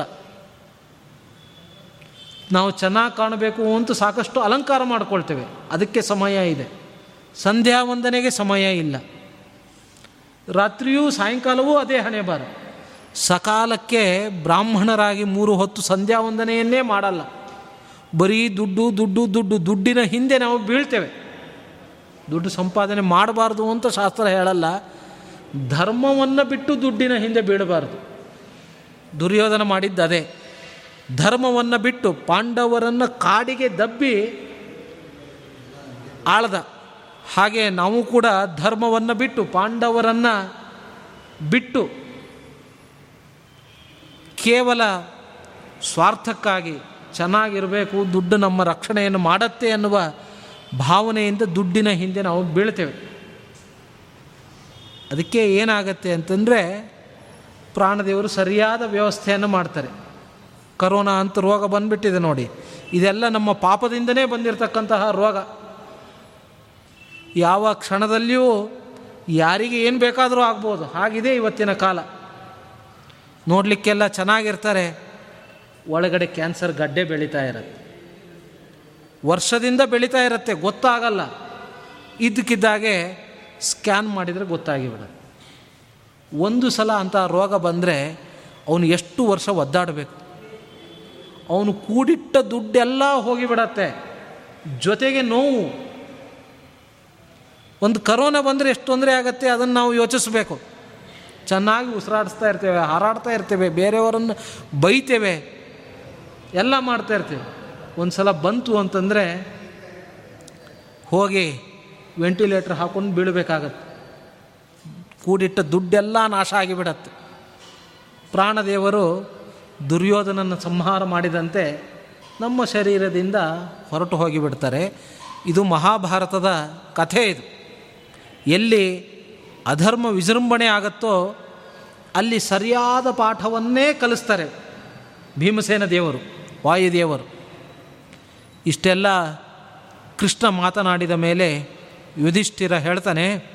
ನಾವು ಚೆನ್ನಾಗಿ ಕಾಣಬೇಕು ಅಂತ ಸಾಕಷ್ಟು ಅಲಂಕಾರ ಮಾಡ್ಕೊಳ್ತೇವೆ. ಅದಕ್ಕೆ ಸಮಯ ಇದೆ. ಸಂಧ್ಯಾ ವಂದನೆಗೆ ಸಮಯ ಇಲ್ಲ. ರಾತ್ರಿಯೂ ಸಾಯಂಕಾಲವೂ ಅದೇ ಹಣೆ ಬಾರ ಸಕಾಲಕ್ಕೆ ಬ್ರಾಹ್ಮಣರಾಗಿ ಮೂರು ಹೊತ್ತು ಸಂಧ್ಯಾ ವಂದನೆಯನ್ನೇ ಮಾಡಲ್ಲ. ಬರೀ ದುಡ್ಡು ದುಡ್ಡು ದುಡ್ಡು, ದುಡ್ಡಿನ ಹಿಂದೆ ನಾವು ಬೀಳ್ತೇವೆ. ದುಡ್ಡು ಸಂಪಾದನೆ ಮಾಡಬಾರ್ದು ಅಂತ ಶಾಸ್ತ್ರ ಹೇಳಲ್ಲ. ಧರ್ಮವನ್ನು ಬಿಟ್ಟು ದುಡ್ಡಿನ ಹಿಂದೆ ಬೀಳಬಾರ್ದು. ದುರ್ಯೋಧನ ಮಾಡಿದ್ದದೇ ಧರ್ಮವನ್ನು ಬಿಟ್ಟು ಪಾಂಡವರನ್ನು ಕಾಡಿಗೆ ದಬ್ಬಿ ಆಳ್ದ. ಹಾಗೆ ನಾವು ಕೂಡ ಧರ್ಮವನ್ನು ಬಿಟ್ಟು ಪಾಂಡವರನ್ನು ಬಿಟ್ಟು ಕೇವಲ ಸ್ವಾರ್ಥಕ್ಕಾಗಿ ಚೆನ್ನಾಗಿರಬೇಕು, ದುಡ್ಡು ನಮ್ಮ ರಕ್ಷಣೆಯನ್ನು ಮಾಡತ್ತೆ ಅನ್ನುವ ಭಾವನೆಯಿಂದ ದುಡ್ಡಿನ ಹಿಂದೆ ನಾವು ಬೀಳ್ತೇವೆ. ಅದಕ್ಕೆ ಏನಾಗತ್ತೆ ಅಂತಂದರೆ, ಪ್ರಾಣದೇವರು ಸರಿಯಾದ ವ್ಯವಸ್ಥೆಯನ್ನು ಮಾಡ್ತಾರೆ. ಕರೋನಾ ಅಂತ ರೋಗ ಬಂದುಬಿಟ್ಟಿದೆ ನೋಡಿ. ಇದೆಲ್ಲ ನಮ್ಮ ಪಾಪದಿಂದನೇ ಬಂದಿರತಕ್ಕಂತಹ ರೋಗ. ಯಾವ ಕ್ಷಣದಲ್ಲಿಯೂ ಯಾರಿಗೆ ಏನು ಬೇಕಾದರೂ ಆಗ್ಬೋದು. ಹಾಗಿದೆ ಇವತ್ತಿನ ಕಾಲ. ನೋಡಲಿಕ್ಕೆಲ್ಲ ಚೆನ್ನಾಗಿರ್ತಾರೆ. ಒಳಗಡೆ ಕ್ಯಾನ್ಸರ್ ಗಡ್ಡೆ ಬೆಳೀತಾ ಇರುತ್ತೆ. ವರ್ಷದಿಂದ ಬೆಳೀತಾ ಇರುತ್ತೆ ಗೊತ್ತಾಗಲ್ಲ. ಇದ್ದಕ್ಕಿದ್ದಾಗೆ ಸ್ಕ್ಯಾನ್ ಮಾಡಿದರೆ ಗೊತ್ತಾಗಿಬಿಡುತ್ತೆ. ಒಂದು ಸಲ ಅಂತ ರೋಗ ಬಂದರೆ ಅವನು ಎಷ್ಟು ವರ್ಷ ಒದ್ದಾಡಬೇಕು? ಅವನು ಕೂಡಿಟ್ಟ ದುಡ್ಡೆಲ್ಲ ಹೋಗಿಬಿಡತ್ತೆ. ಜೊತೆಗೆ ನೋವು. ಒಂದು ಕರೋನಾ ಬಂದರೆ ಎಷ್ಟು ತೊಂದರೆ ಆಗುತ್ತೆ ಅದನ್ನು ನಾವು ಯೋಚಿಸಬೇಕು. ಚೆನ್ನಾಗಿ ಉಸಿರಾಡಿಸ್ತಾ ಇರ್ತೇವೆ, ಹಾರಾಡ್ತಾ ಇರ್ತೇವೆ, ಬೇರೆಯವರನ್ನು ಬೈತೇವೆ, ಎಲ್ಲ ಮಾಡ್ತಾ ಇರ್ತೇವೆ. ಒಂದು ಸಲ ಬಂತು ಅಂತಂದರೆ ಹೋಗಿ ವೆಂಟಿಲೇಟ್ರ್ ಹಾಕೊಂಡು ಬೀಳಬೇಕಾಗತ್ತೆ. ಕೂಡಿಟ್ಟ ದುಡ್ಡೆಲ್ಲ ನಾಶ ಆಗಿಬಿಡತ್ತೆ. ಪ್ರಾಣದೇವರು ದುರ್ಯೋಧನನ್ನು ಸಂಹಾರ ಮಾಡಿದಂತೆ ನಮ್ಮ ಶರೀರದಿಂದ ಹೊರಟು ಹೋಗಿಬಿಡ್ತಾರೆ. ಇದು ಮಹಾಭಾರತದ ಕಥೆ ಇದು. ಎಲ್ಲಿ ಅಧರ್ಮ ವಿಜೃಂಭಣೆ ಆಗುತ್ತೋ, ಅಲ್ಲಿ ಸರಿಯಾದ ಪಾಠವನ್ನೇ ಕಲಿಸ್ತಾರೆ ಭೀಮಸೇನ ದೇವರು, ವಾಯುದೇವರು. ಇಷ್ಟೆಲ್ಲ ಕೃಷ್ಣ ಮಾತನಾಡಿದ ಮೇಲೆ ಯುಧಿಷ್ಠಿರ ಹೇಳ್ತಾನೆ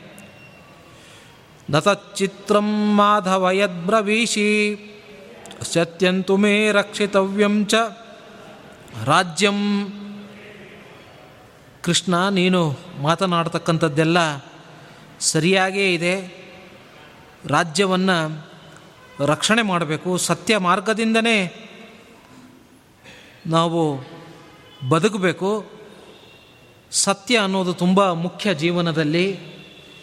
ನತಚಿತ್ರಂ ಮಾಧವಯದ್ಬ್ರವೀಶಿ, ಸತ್ಯಂತು ಮೇ ರಕ್ಷಿತವ್ಯಂ ಚ, ರಾಜ್ಯಂ. ಕೃಷ್ಣ ನೀನು ಮಾತನಾಡ್ತಕ್ಕಂಥದ್ದೆಲ್ಲ ಸರಿಯಾಗೇ ಇದೆ. ರಾಜ್ಯವನ್ನು ರಕ್ಷಣೆ ಮಾಡಬೇಕು. ಸತ್ಯ ಮಾರ್ಗದಿಂದನೇ ನಾವು ಬದುಕಬೇಕು. ಸತ್ಯ ಅನ್ನೋದು ತುಂಬ ಮುಖ್ಯ ಜೀವನದಲ್ಲಿ.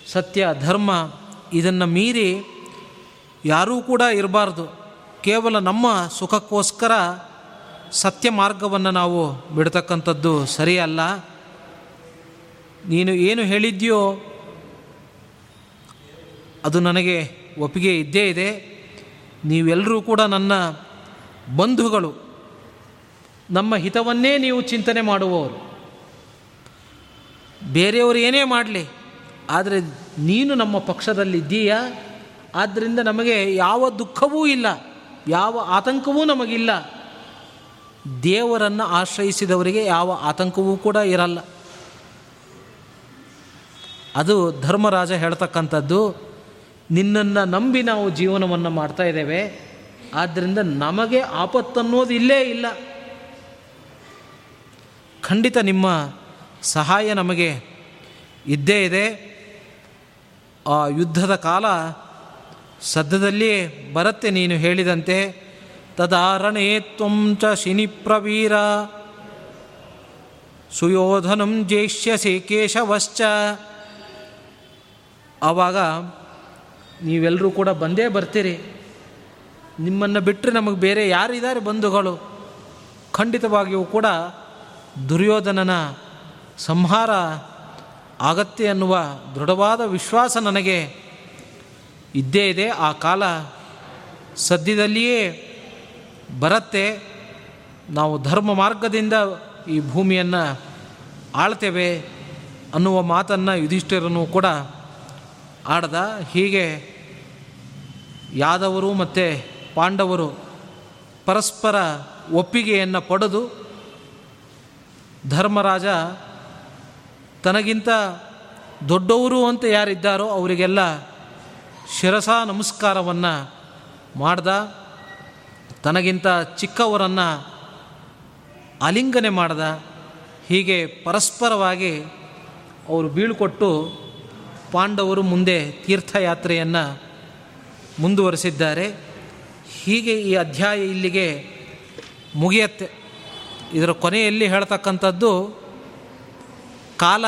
ಸತ್ಯ, ಧರ್ಮ ಇದನ್ನು ಮೀರಿ ಯಾರೂ ಕೂಡ ಇರಬಾರ್ದು. ಕೇವಲ ನಮ್ಮ ಸುಖಕ್ಕೋಸ್ಕರ ಸತ್ಯ ಮಾರ್ಗವನ್ನು ನಾವು ಬಿಡ್ತಕ್ಕಂಥದ್ದು ಸರಿಯಲ್ಲ. ನೀನು ಏನು ಹೇಳಿದ್ಯೋ ಅದು ನನಗೆ ಒಪ್ಪಿಗೆ ಇದ್ದೇ ಇದೆ. ನೀವೆಲ್ಲರೂ ಕೂಡ ನನ್ನ ಬಂಧುಗಳು. ನಮ್ಮ ಹಿತವನ್ನೇ ನೀವು ಚಿಂತನೆ ಮಾಡುವವರು. ಬೇರೆಯವರು ಏನೇ ಮಾಡಲಿ, ಆದರೆ ನೀನು ನಮ್ಮ ಪಕ್ಷದಲ್ಲಿದ್ದೀಯಾ? ಆದ್ದರಿಂದ ನಮಗೆ ಯಾವ ದುಃಖವೂ ಇಲ್ಲ, ಯಾವ ಆತಂಕವೂ ನಮಗಿಲ್ಲ. ದೇವರನ್ನು ಆಶ್ರಯಿಸಿದವರಿಗೆ ಯಾವ ಆತಂಕವೂ ಕೂಡ ಇರಲ್ಲ. ಅದು ಧರ್ಮರಾಜ ಹೇಳ್ತಕ್ಕಂಥದ್ದು. ನಿನ್ನನ್ನು ನಂಬಿ ನಾವು ಜೀವನವನ್ನು ಮಾಡ್ತಾ ಇದ್ದೇವೆ. ಆದ್ದರಿಂದ ನಮಗೆ ಆಪತ್ತನ್ನೋದು ಇಲ್ಲೇ ಇಲ್ಲ. ಖಂಡಿತ ನಿಮ್ಮ ಸಹಾಯ ನಮಗೆ ಇದ್ದೇ ಇದೆ. ಆ ಯುದ್ಧದ ಕಾಲ ಸದ್ಯದಲ್ಲಿ ಬರುತ್ತೆ ನೀನು ಹೇಳಿದಂತೆ. ತದಾರಣೇ ತ್ವಂಚ ಶಿನಿಪ್ರವೀರ. ಸುಯೋಧನಂ ಜೇಷ್ಯಸಿ ಕೇಶವಶ್ಚ. ಆವಾಗ ನೀವೆಲ್ಲರೂ ಕೂಡ ಬಂದೇ ಬರ್ತೀರಿ. ನಿಮ್ಮನ್ನು ಬಿಟ್ಟರೆ ನಮಗೆ ಬೇರೆ ಯಾರಿದ್ದಾರೆ ಬಂಧುಗಳು? ಖಂಡಿತವಾಗಿಯೂ ಕೂಡ ದುರ್ಯೋಧನನ ಸಂಹಾರ ಆಗತ್ತೆ ಅನ್ನುವ ದೃಢವಾದ ವಿಶ್ವಾಸ ನನಗೆ ಇದ್ದೇ ಇದೆ. ಆ ಕಾಲ ಸದ್ಯದಲ್ಲಿಯೇ ಬರತ್ತೆ. ನಾವು ಧರ್ಮ ಮಾರ್ಗದಿಂದ ಈ ಭೂಮಿಯನ್ನು ಆಳ್ತೇವೆ ಅನ್ನುವ ಮಾತನ್ನು ಯುಧಿಷ್ಠಿರನು ಕೂಡ ಆಡ್ದ. ಹೀಗೆ ಯಾದವರು ಮತ್ತು ಪಾಂಡವರು ಪರಸ್ಪರ ಒಪ್ಪಿಗೆಯನ್ನು ಪಡೆದು ಧರ್ಮರಾಜ ತನಗಿಂತ ದೊಡ್ಡವರು ಅಂತ ಯಾರಿದ್ದಾರೋ ಅವರಿಗೆಲ್ಲ ಶಿರಸ ನಮಸ್ಕಾರವನ್ನು ಮಾಡ್ದ. ತನಗಿಂತ ಚಿಕ್ಕವರನ್ನು ಆಲಿಂಗನೆ ಮಾಡ್ದ. ಹೀಗೆ ಪರಸ್ಪರವಾಗಿ ಅವರು ಬೀಳ್ಕೊಟ್ಟು ಪಾಂಡವರು ಮುಂದೆ ತೀರ್ಥಯಾತ್ರೆಯನ್ನು ಮುಂದುವರೆಸಿದ್ದಾರೆ. ಹೀಗೆ ಈ ಅಧ್ಯಾಯ ಇಲ್ಲಿಗೆ ಮುಗಿಯತ್ತೆ. ಇದರ ಕೊನೆಯಲ್ಲಿ ಹೇಳ್ತಕ್ಕಂಥದ್ದು, ಕಾಲ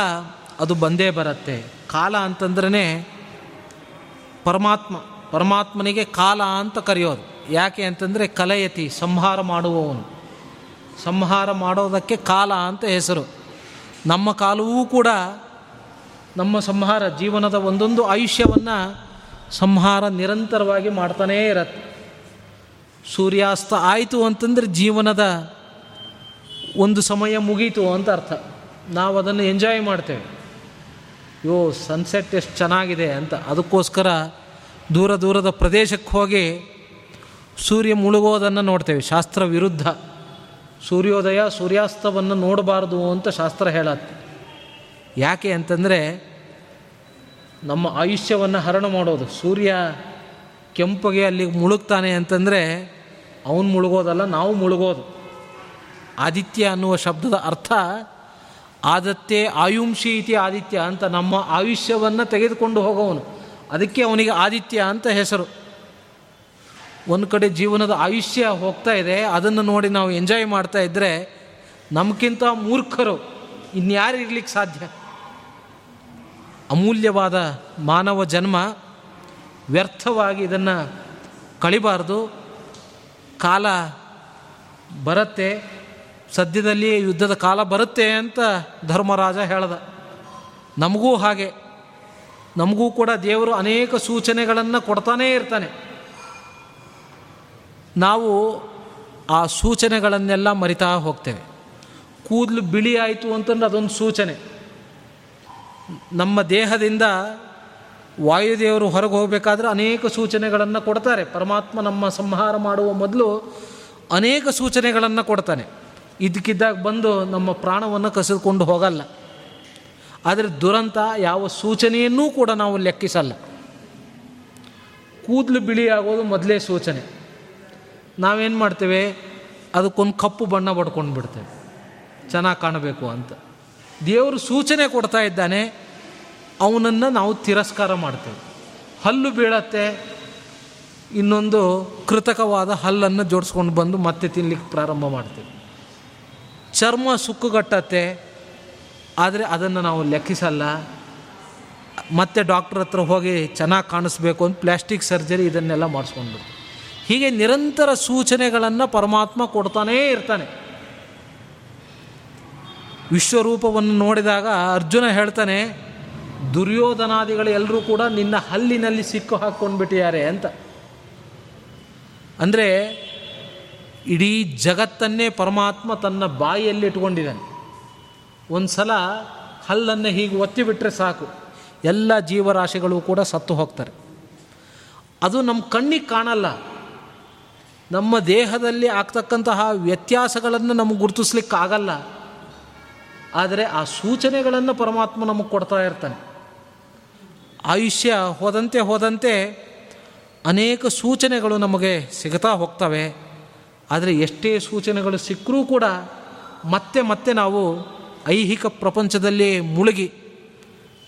ಅದು ಬಂದೇ ಬರುತ್ತೆ. ಕಾಲ ಅಂತಂದ್ರೆ ಪರಮಾತ್ಮ. ಪರಮಾತ್ಮನಿಗೆ ಕಾಲ ಅಂತ ಕರೆಯೋದು ಯಾಕೆ ಅಂತಂದರೆ ಕಲಯತಿ, ಸಂಹಾರ ಮಾಡುವವನು. ಸಂಹಾರ ಮಾಡೋದಕ್ಕೆ ಕಾಲ ಅಂತ ಹೆಸರು. ನಮ್ಮ ಕಾಲವೂ ಕೂಡ ನಮ್ಮ ಸಂಹಾರ, ಜೀವನದ ಒಂದೊಂದು ಆಯುಷ್ಯವನ್ನು ಸಂಹಾರ ನಿರಂತರವಾಗಿ ಮಾಡ್ತಾನೇ ಇರತ್ತೆ. ಸೂರ್ಯಾಸ್ತ ಆಯಿತು ಅಂತಂದರೆ ಜೀವನದ ಒಂದು ಸಮಯ ಮುಗೀತು ಅಂತ ಅರ್ಥ. ನಾವು ಅದನ್ನು ಎಂಜಾಯ್ ಮಾಡ್ತೇವೆ. ಯೋ ಸನ್ಸೆಟ್ ಎಷ್ಟು ಚೆನ್ನಾಗಿದೆ ಅಂತ. ಅದಕ್ಕೋಸ್ಕರ ದೂರ ದೂರದ ಪ್ರದೇಶಕ್ಕೆ ಹೋಗಿ ಸೂರ್ಯ ಮುಳುಗೋದನ್ನು ನೋಡ್ತೇವೆ. ಶಾಸ್ತ್ರ ವಿರುದ್ಧ. ಸೂರ್ಯೋದಯ ಸೂರ್ಯಾಸ್ತವನ್ನು ನೋಡಬಾರ್ದು ಅಂತ ಶಾಸ್ತ್ರ ಹೇಳತ್ತೆ. ಯಾಕೆ ಅಂತಂದರೆ ನಮ್ಮ ಆಯುಷ್ಯವನ್ನು ಹರಣ ಮಾಡೋದು. ಸೂರ್ಯ ಕೆಂಪಗೆ ಅಲ್ಲಿ ಮುಳುಗ್ತಾನೆ ಅಂತಂದರೆ ಅವನು ಮುಳುಗೋದಲ್ಲ, ನಾವು ಮುಳುಗೋದು. ಆದಿತ್ಯ ಅನ್ನುವ ಶಬ್ದದ ಅರ್ಥ ಆದತ್ತೆ ಆಯುಂಶಿ ಇತಿ ಆದಿತ್ಯ ಅಂತ ನಮ್ಮ ಆಯುಷ್ಯವನ್ನು ತೆಗೆದುಕೊಂಡು ಹೋಗೋವನು. ಅದಕ್ಕೆ ಅವನಿಗೆ ಆದಿತ್ಯ ಅಂತ ಹೆಸರು. ಒಂದು ಕಡೆ ಜೀವನದ ಆಯುಷ್ಯ ಹೋಗ್ತಾ ಇದೆ, ಅದನ್ನು ನೋಡಿ ನಾವು ಎಂಜಾಯ್ ಮಾಡ್ತಾ ಇದ್ದರೆ ನಮಗಿಂತ ಮೂರ್ಖರು, ಇನ್ಯಾರು ಇರ್ಲಿಕ್ಕೆ ಸಾಧ್ಯ? ಅಮೂಲ್ಯವಾದ ಮಾನವ ಜನ್ಮ ವ್ಯರ್ಥವಾಗಿ ಇದನ್ನು ಕಳಿಬಾರ್ದು. ಕಾಲ ಬರುತ್ತೆ. ಸದ್ಯದಲ್ಲಿ ಯುದ್ಧದ ಕಾಲ ಬರುತ್ತೆ ಅಂತ ಧರ್ಮರಾಜ ಹೇಳ್ದ. ನಮಗೂ ಹಾಗೆ. ನಮಗೂ ಕೂಡ ದೇವರು ಅನೇಕ ಸೂಚನೆಗಳನ್ನು ಕೊಡ್ತಾನೇ ಇರ್ತಾನೆ. ನಾವು ಆ ಸೂಚನೆಗಳನ್ನೆಲ್ಲ ಮರಿತಾ ಹೋಗ್ತೇವೆ. ಕೂದಲು ಬಿಳಿ ಆಯಿತು ಅಂತಂದ್ರೆ ಅದೊಂದು ಸೂಚನೆ. ನಮ್ಮ ದೇಹದಿಂದ ವಾಯುದೇವರು ಹೊರಗೆ ಹೋಗಬೇಕಾದ್ರೆ ಅನೇಕ ಸೂಚನೆಗಳನ್ನು ಕೊಡ್ತಾರೆ. ಪರಮಾತ್ಮ ನಮ್ಮ ಸಂಹಾರ ಮಾಡುವ ಮೊದಲು ಅನೇಕ ಸೂಚನೆಗಳನ್ನು ಕೊಡ್ತಾನೆ. ಇದಕ್ಕಿದ್ದಾಗ ಬಂದು ನಮ್ಮ ಪ್ರಾಣವನ್ನು ಕಸಿದುಕೊಂಡು ಹೋಗಲ್ಲ. ಆದರೆ ದುರಂತ ಯಾವ ಸೂಚನೆಯನ್ನೂ ಕೂಡ ನಾವು ಲೆಕ್ಕಿಸಲ್ಲ. ಕೂದಲು ಬಿಳಿಯಾಗೋದು ಮೊದಲೇ ಸೂಚನೆ. ನಾವೇನು ಮಾಡ್ತೇವೆ? ಅದಕ್ಕೊಂದು ಕಪ್ಪು ಬಣ್ಣ ಬಡ್ಕೊಂಡು ಬಿಡ್ತೇವೆ ಚೆನ್ನಾಗಿ ಕಾಣಬೇಕು ಅಂತ. ದೇವರು ಸೂಚನೆ ಕೊಡ್ತಾ ಇದ್ದಾನೆ, ಅವನನ್ನು ನಾವು ತಿರಸ್ಕಾರ ಮಾಡ್ತೇವೆ. ಹಲ್ಲು ಬೀಳತ್ತೆ, ಇನ್ನೊಂದು ಕೃತಕವಾದ ಹಲ್ಲನ್ನು ಜೋಡಿಸ್ಕೊಂಡು ಬಂದು ಮತ್ತೆ ತಿನ್ಲಿಕ್ಕೆ ಪ್ರಾರಂಭ ಮಾಡ್ತೇವೆ. ಚರ್ಮ ಸುಕ್ಕುಗಟ್ಟತ್ತೆ ಆದರೆ ಅದನ್ನು ನಾವು ಲೆಕ್ಕಿಸಲ್ಲ. ಮತ್ತೆ ಡಾಕ್ಟ್ರ್ ಹತ್ರ ಹೋಗಿ ಚೆನ್ನಾಗಿ ಕಾಣಿಸ್ಬೇಕು ಅಂತ ಪ್ಲ್ಯಾಸ್ಟಿಕ್ ಸರ್ಜರಿ ಇದನ್ನೆಲ್ಲ ಮಾಡಿಸ್ಕೊಂಡ್ಬಿಡ್ತೀವಿ. ಹೀಗೆ ನಿರಂತರ ಸೂಚನೆಗಳನ್ನು ಪರಮಾತ್ಮ ಕೊಡ್ತಾನೇ ಇರ್ತಾನೆ. ವಿಶ್ವರೂಪವನ್ನು ನೋಡಿದಾಗ ಅರ್ಜುನ ಹೇಳ್ತಾನೆ, ದುರ್ಯೋಧನಾದಿಗಳು ಎಲ್ಲರೂ ಕೂಡ ನಿನ್ನ ಹಲ್ಲಿನಲ್ಲಿ ಸಿಕ್ಕು ಹಾಕ್ಕೊಂಡ್ಬಿಟ್ಟಿದ್ದಾರೆ ಅಂತ. ಅಂದರೆ ಇಡೀ ಜಗತ್ತನ್ನೇ ಪರಮಾತ್ಮ ತನ್ನ ಬಾಯಿಯಲ್ಲಿ ಇಟ್ಕೊಂಡಿದ್ದಾನೆ ಒಂದು ಸಲ ಹಲ್ಲನ್ನು ಹೀಗೆ ಒತ್ತಿಬಿಟ್ರೆ ಸಾಕು, ಎಲ್ಲ ಜೀವರಾಶಿಗಳು ಕೂಡ ಸತ್ತು ಹೋಗ್ತಾರೆ. ಅದು ನಮ್ಮ ಕಣ್ಣಿಗೆ ಕಾಣಲ್ಲ. ನಮ್ಮ ದೇಹದಲ್ಲಿ ಆಗ್ತಕ್ಕಂತಹ ವ್ಯತ್ಯಾಸಗಳನ್ನು ನಮಗೆ ಗುರುತಿಸ್ಲಿಕ್ಕಾಗಲ್ಲ. ಆದರೆ ಆ ಸೂಚನೆಗಳನ್ನು ಪರಮಾತ್ಮ ನಮಗೆ ಕೊಡ್ತಾ ಇರ್ತಾನೆ. ಆಯುಷ್ಯ ಹೋದಂತೆ ಹೋದಂತೆ ಅನೇಕ ಸೂಚನೆಗಳು ನಮಗೆ ಸಿಗ್ತಾ ಹೋಗ್ತವೆ. ಆದರೆ ಎಷ್ಟೇ ಸೂಚನೆಗಳು ಸಿಕ್ಕರೂ ಕೂಡ ಮತ್ತೆ ಮತ್ತೆ ನಾವು ಐಹಿಕ ಪ್ರಪಂಚದಲ್ಲಿ ಮುಳುಗಿ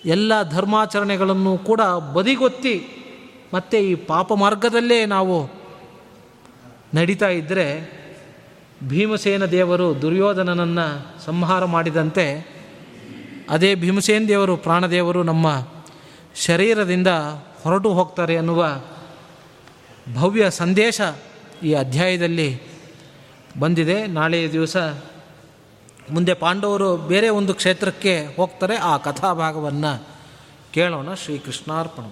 ಎಲ್ಲ ಧರ್ಮಾಚರಣೆಗಳನ್ನು ಕೂಡ ಬದಿಗೊತ್ತಿ ಮತ್ತೆ ಈ ಪಾಪ ಮಾರ್ಗದಲ್ಲೇ ನಾವು ನಡೀತಾ ಇದ್ದರೆ ಭೀಮಸೇನ ದೇವರು ದುರ್ಯೋಧನನನ್ನು ಸಂಹಾರ ಮಾಡಿದಂತೆ, ಅದೇ ಭೀಮಸೇನ ದೇವರು ಪ್ರಾಣದೇವರು ನಮ್ಮ ಶರೀರದಿಂದ ಹೊರಟು ಹೋಗ್ತಾರೆ ಅನ್ನುವ ಭವ್ಯ ಸಂದೇಶ ಈ ಅಧ್ಯಾಯದಲ್ಲಿ ಬಂದಿದೆ. ನಾಳೆಯ ದಿವಸ ಮುಂದೆ ಪಾಂಡವರು ಬೇರೆ ಒಂದು ಕ್ಷೇತ್ರಕ್ಕೆ ಹೋಗ್ತಾರೆ. ಆ ಕಥಾಭಾಗವನ್ನು ಕೇಳೋಣ. ಶ್ರೀಕೃಷ್ಣಾರ್ಪಣ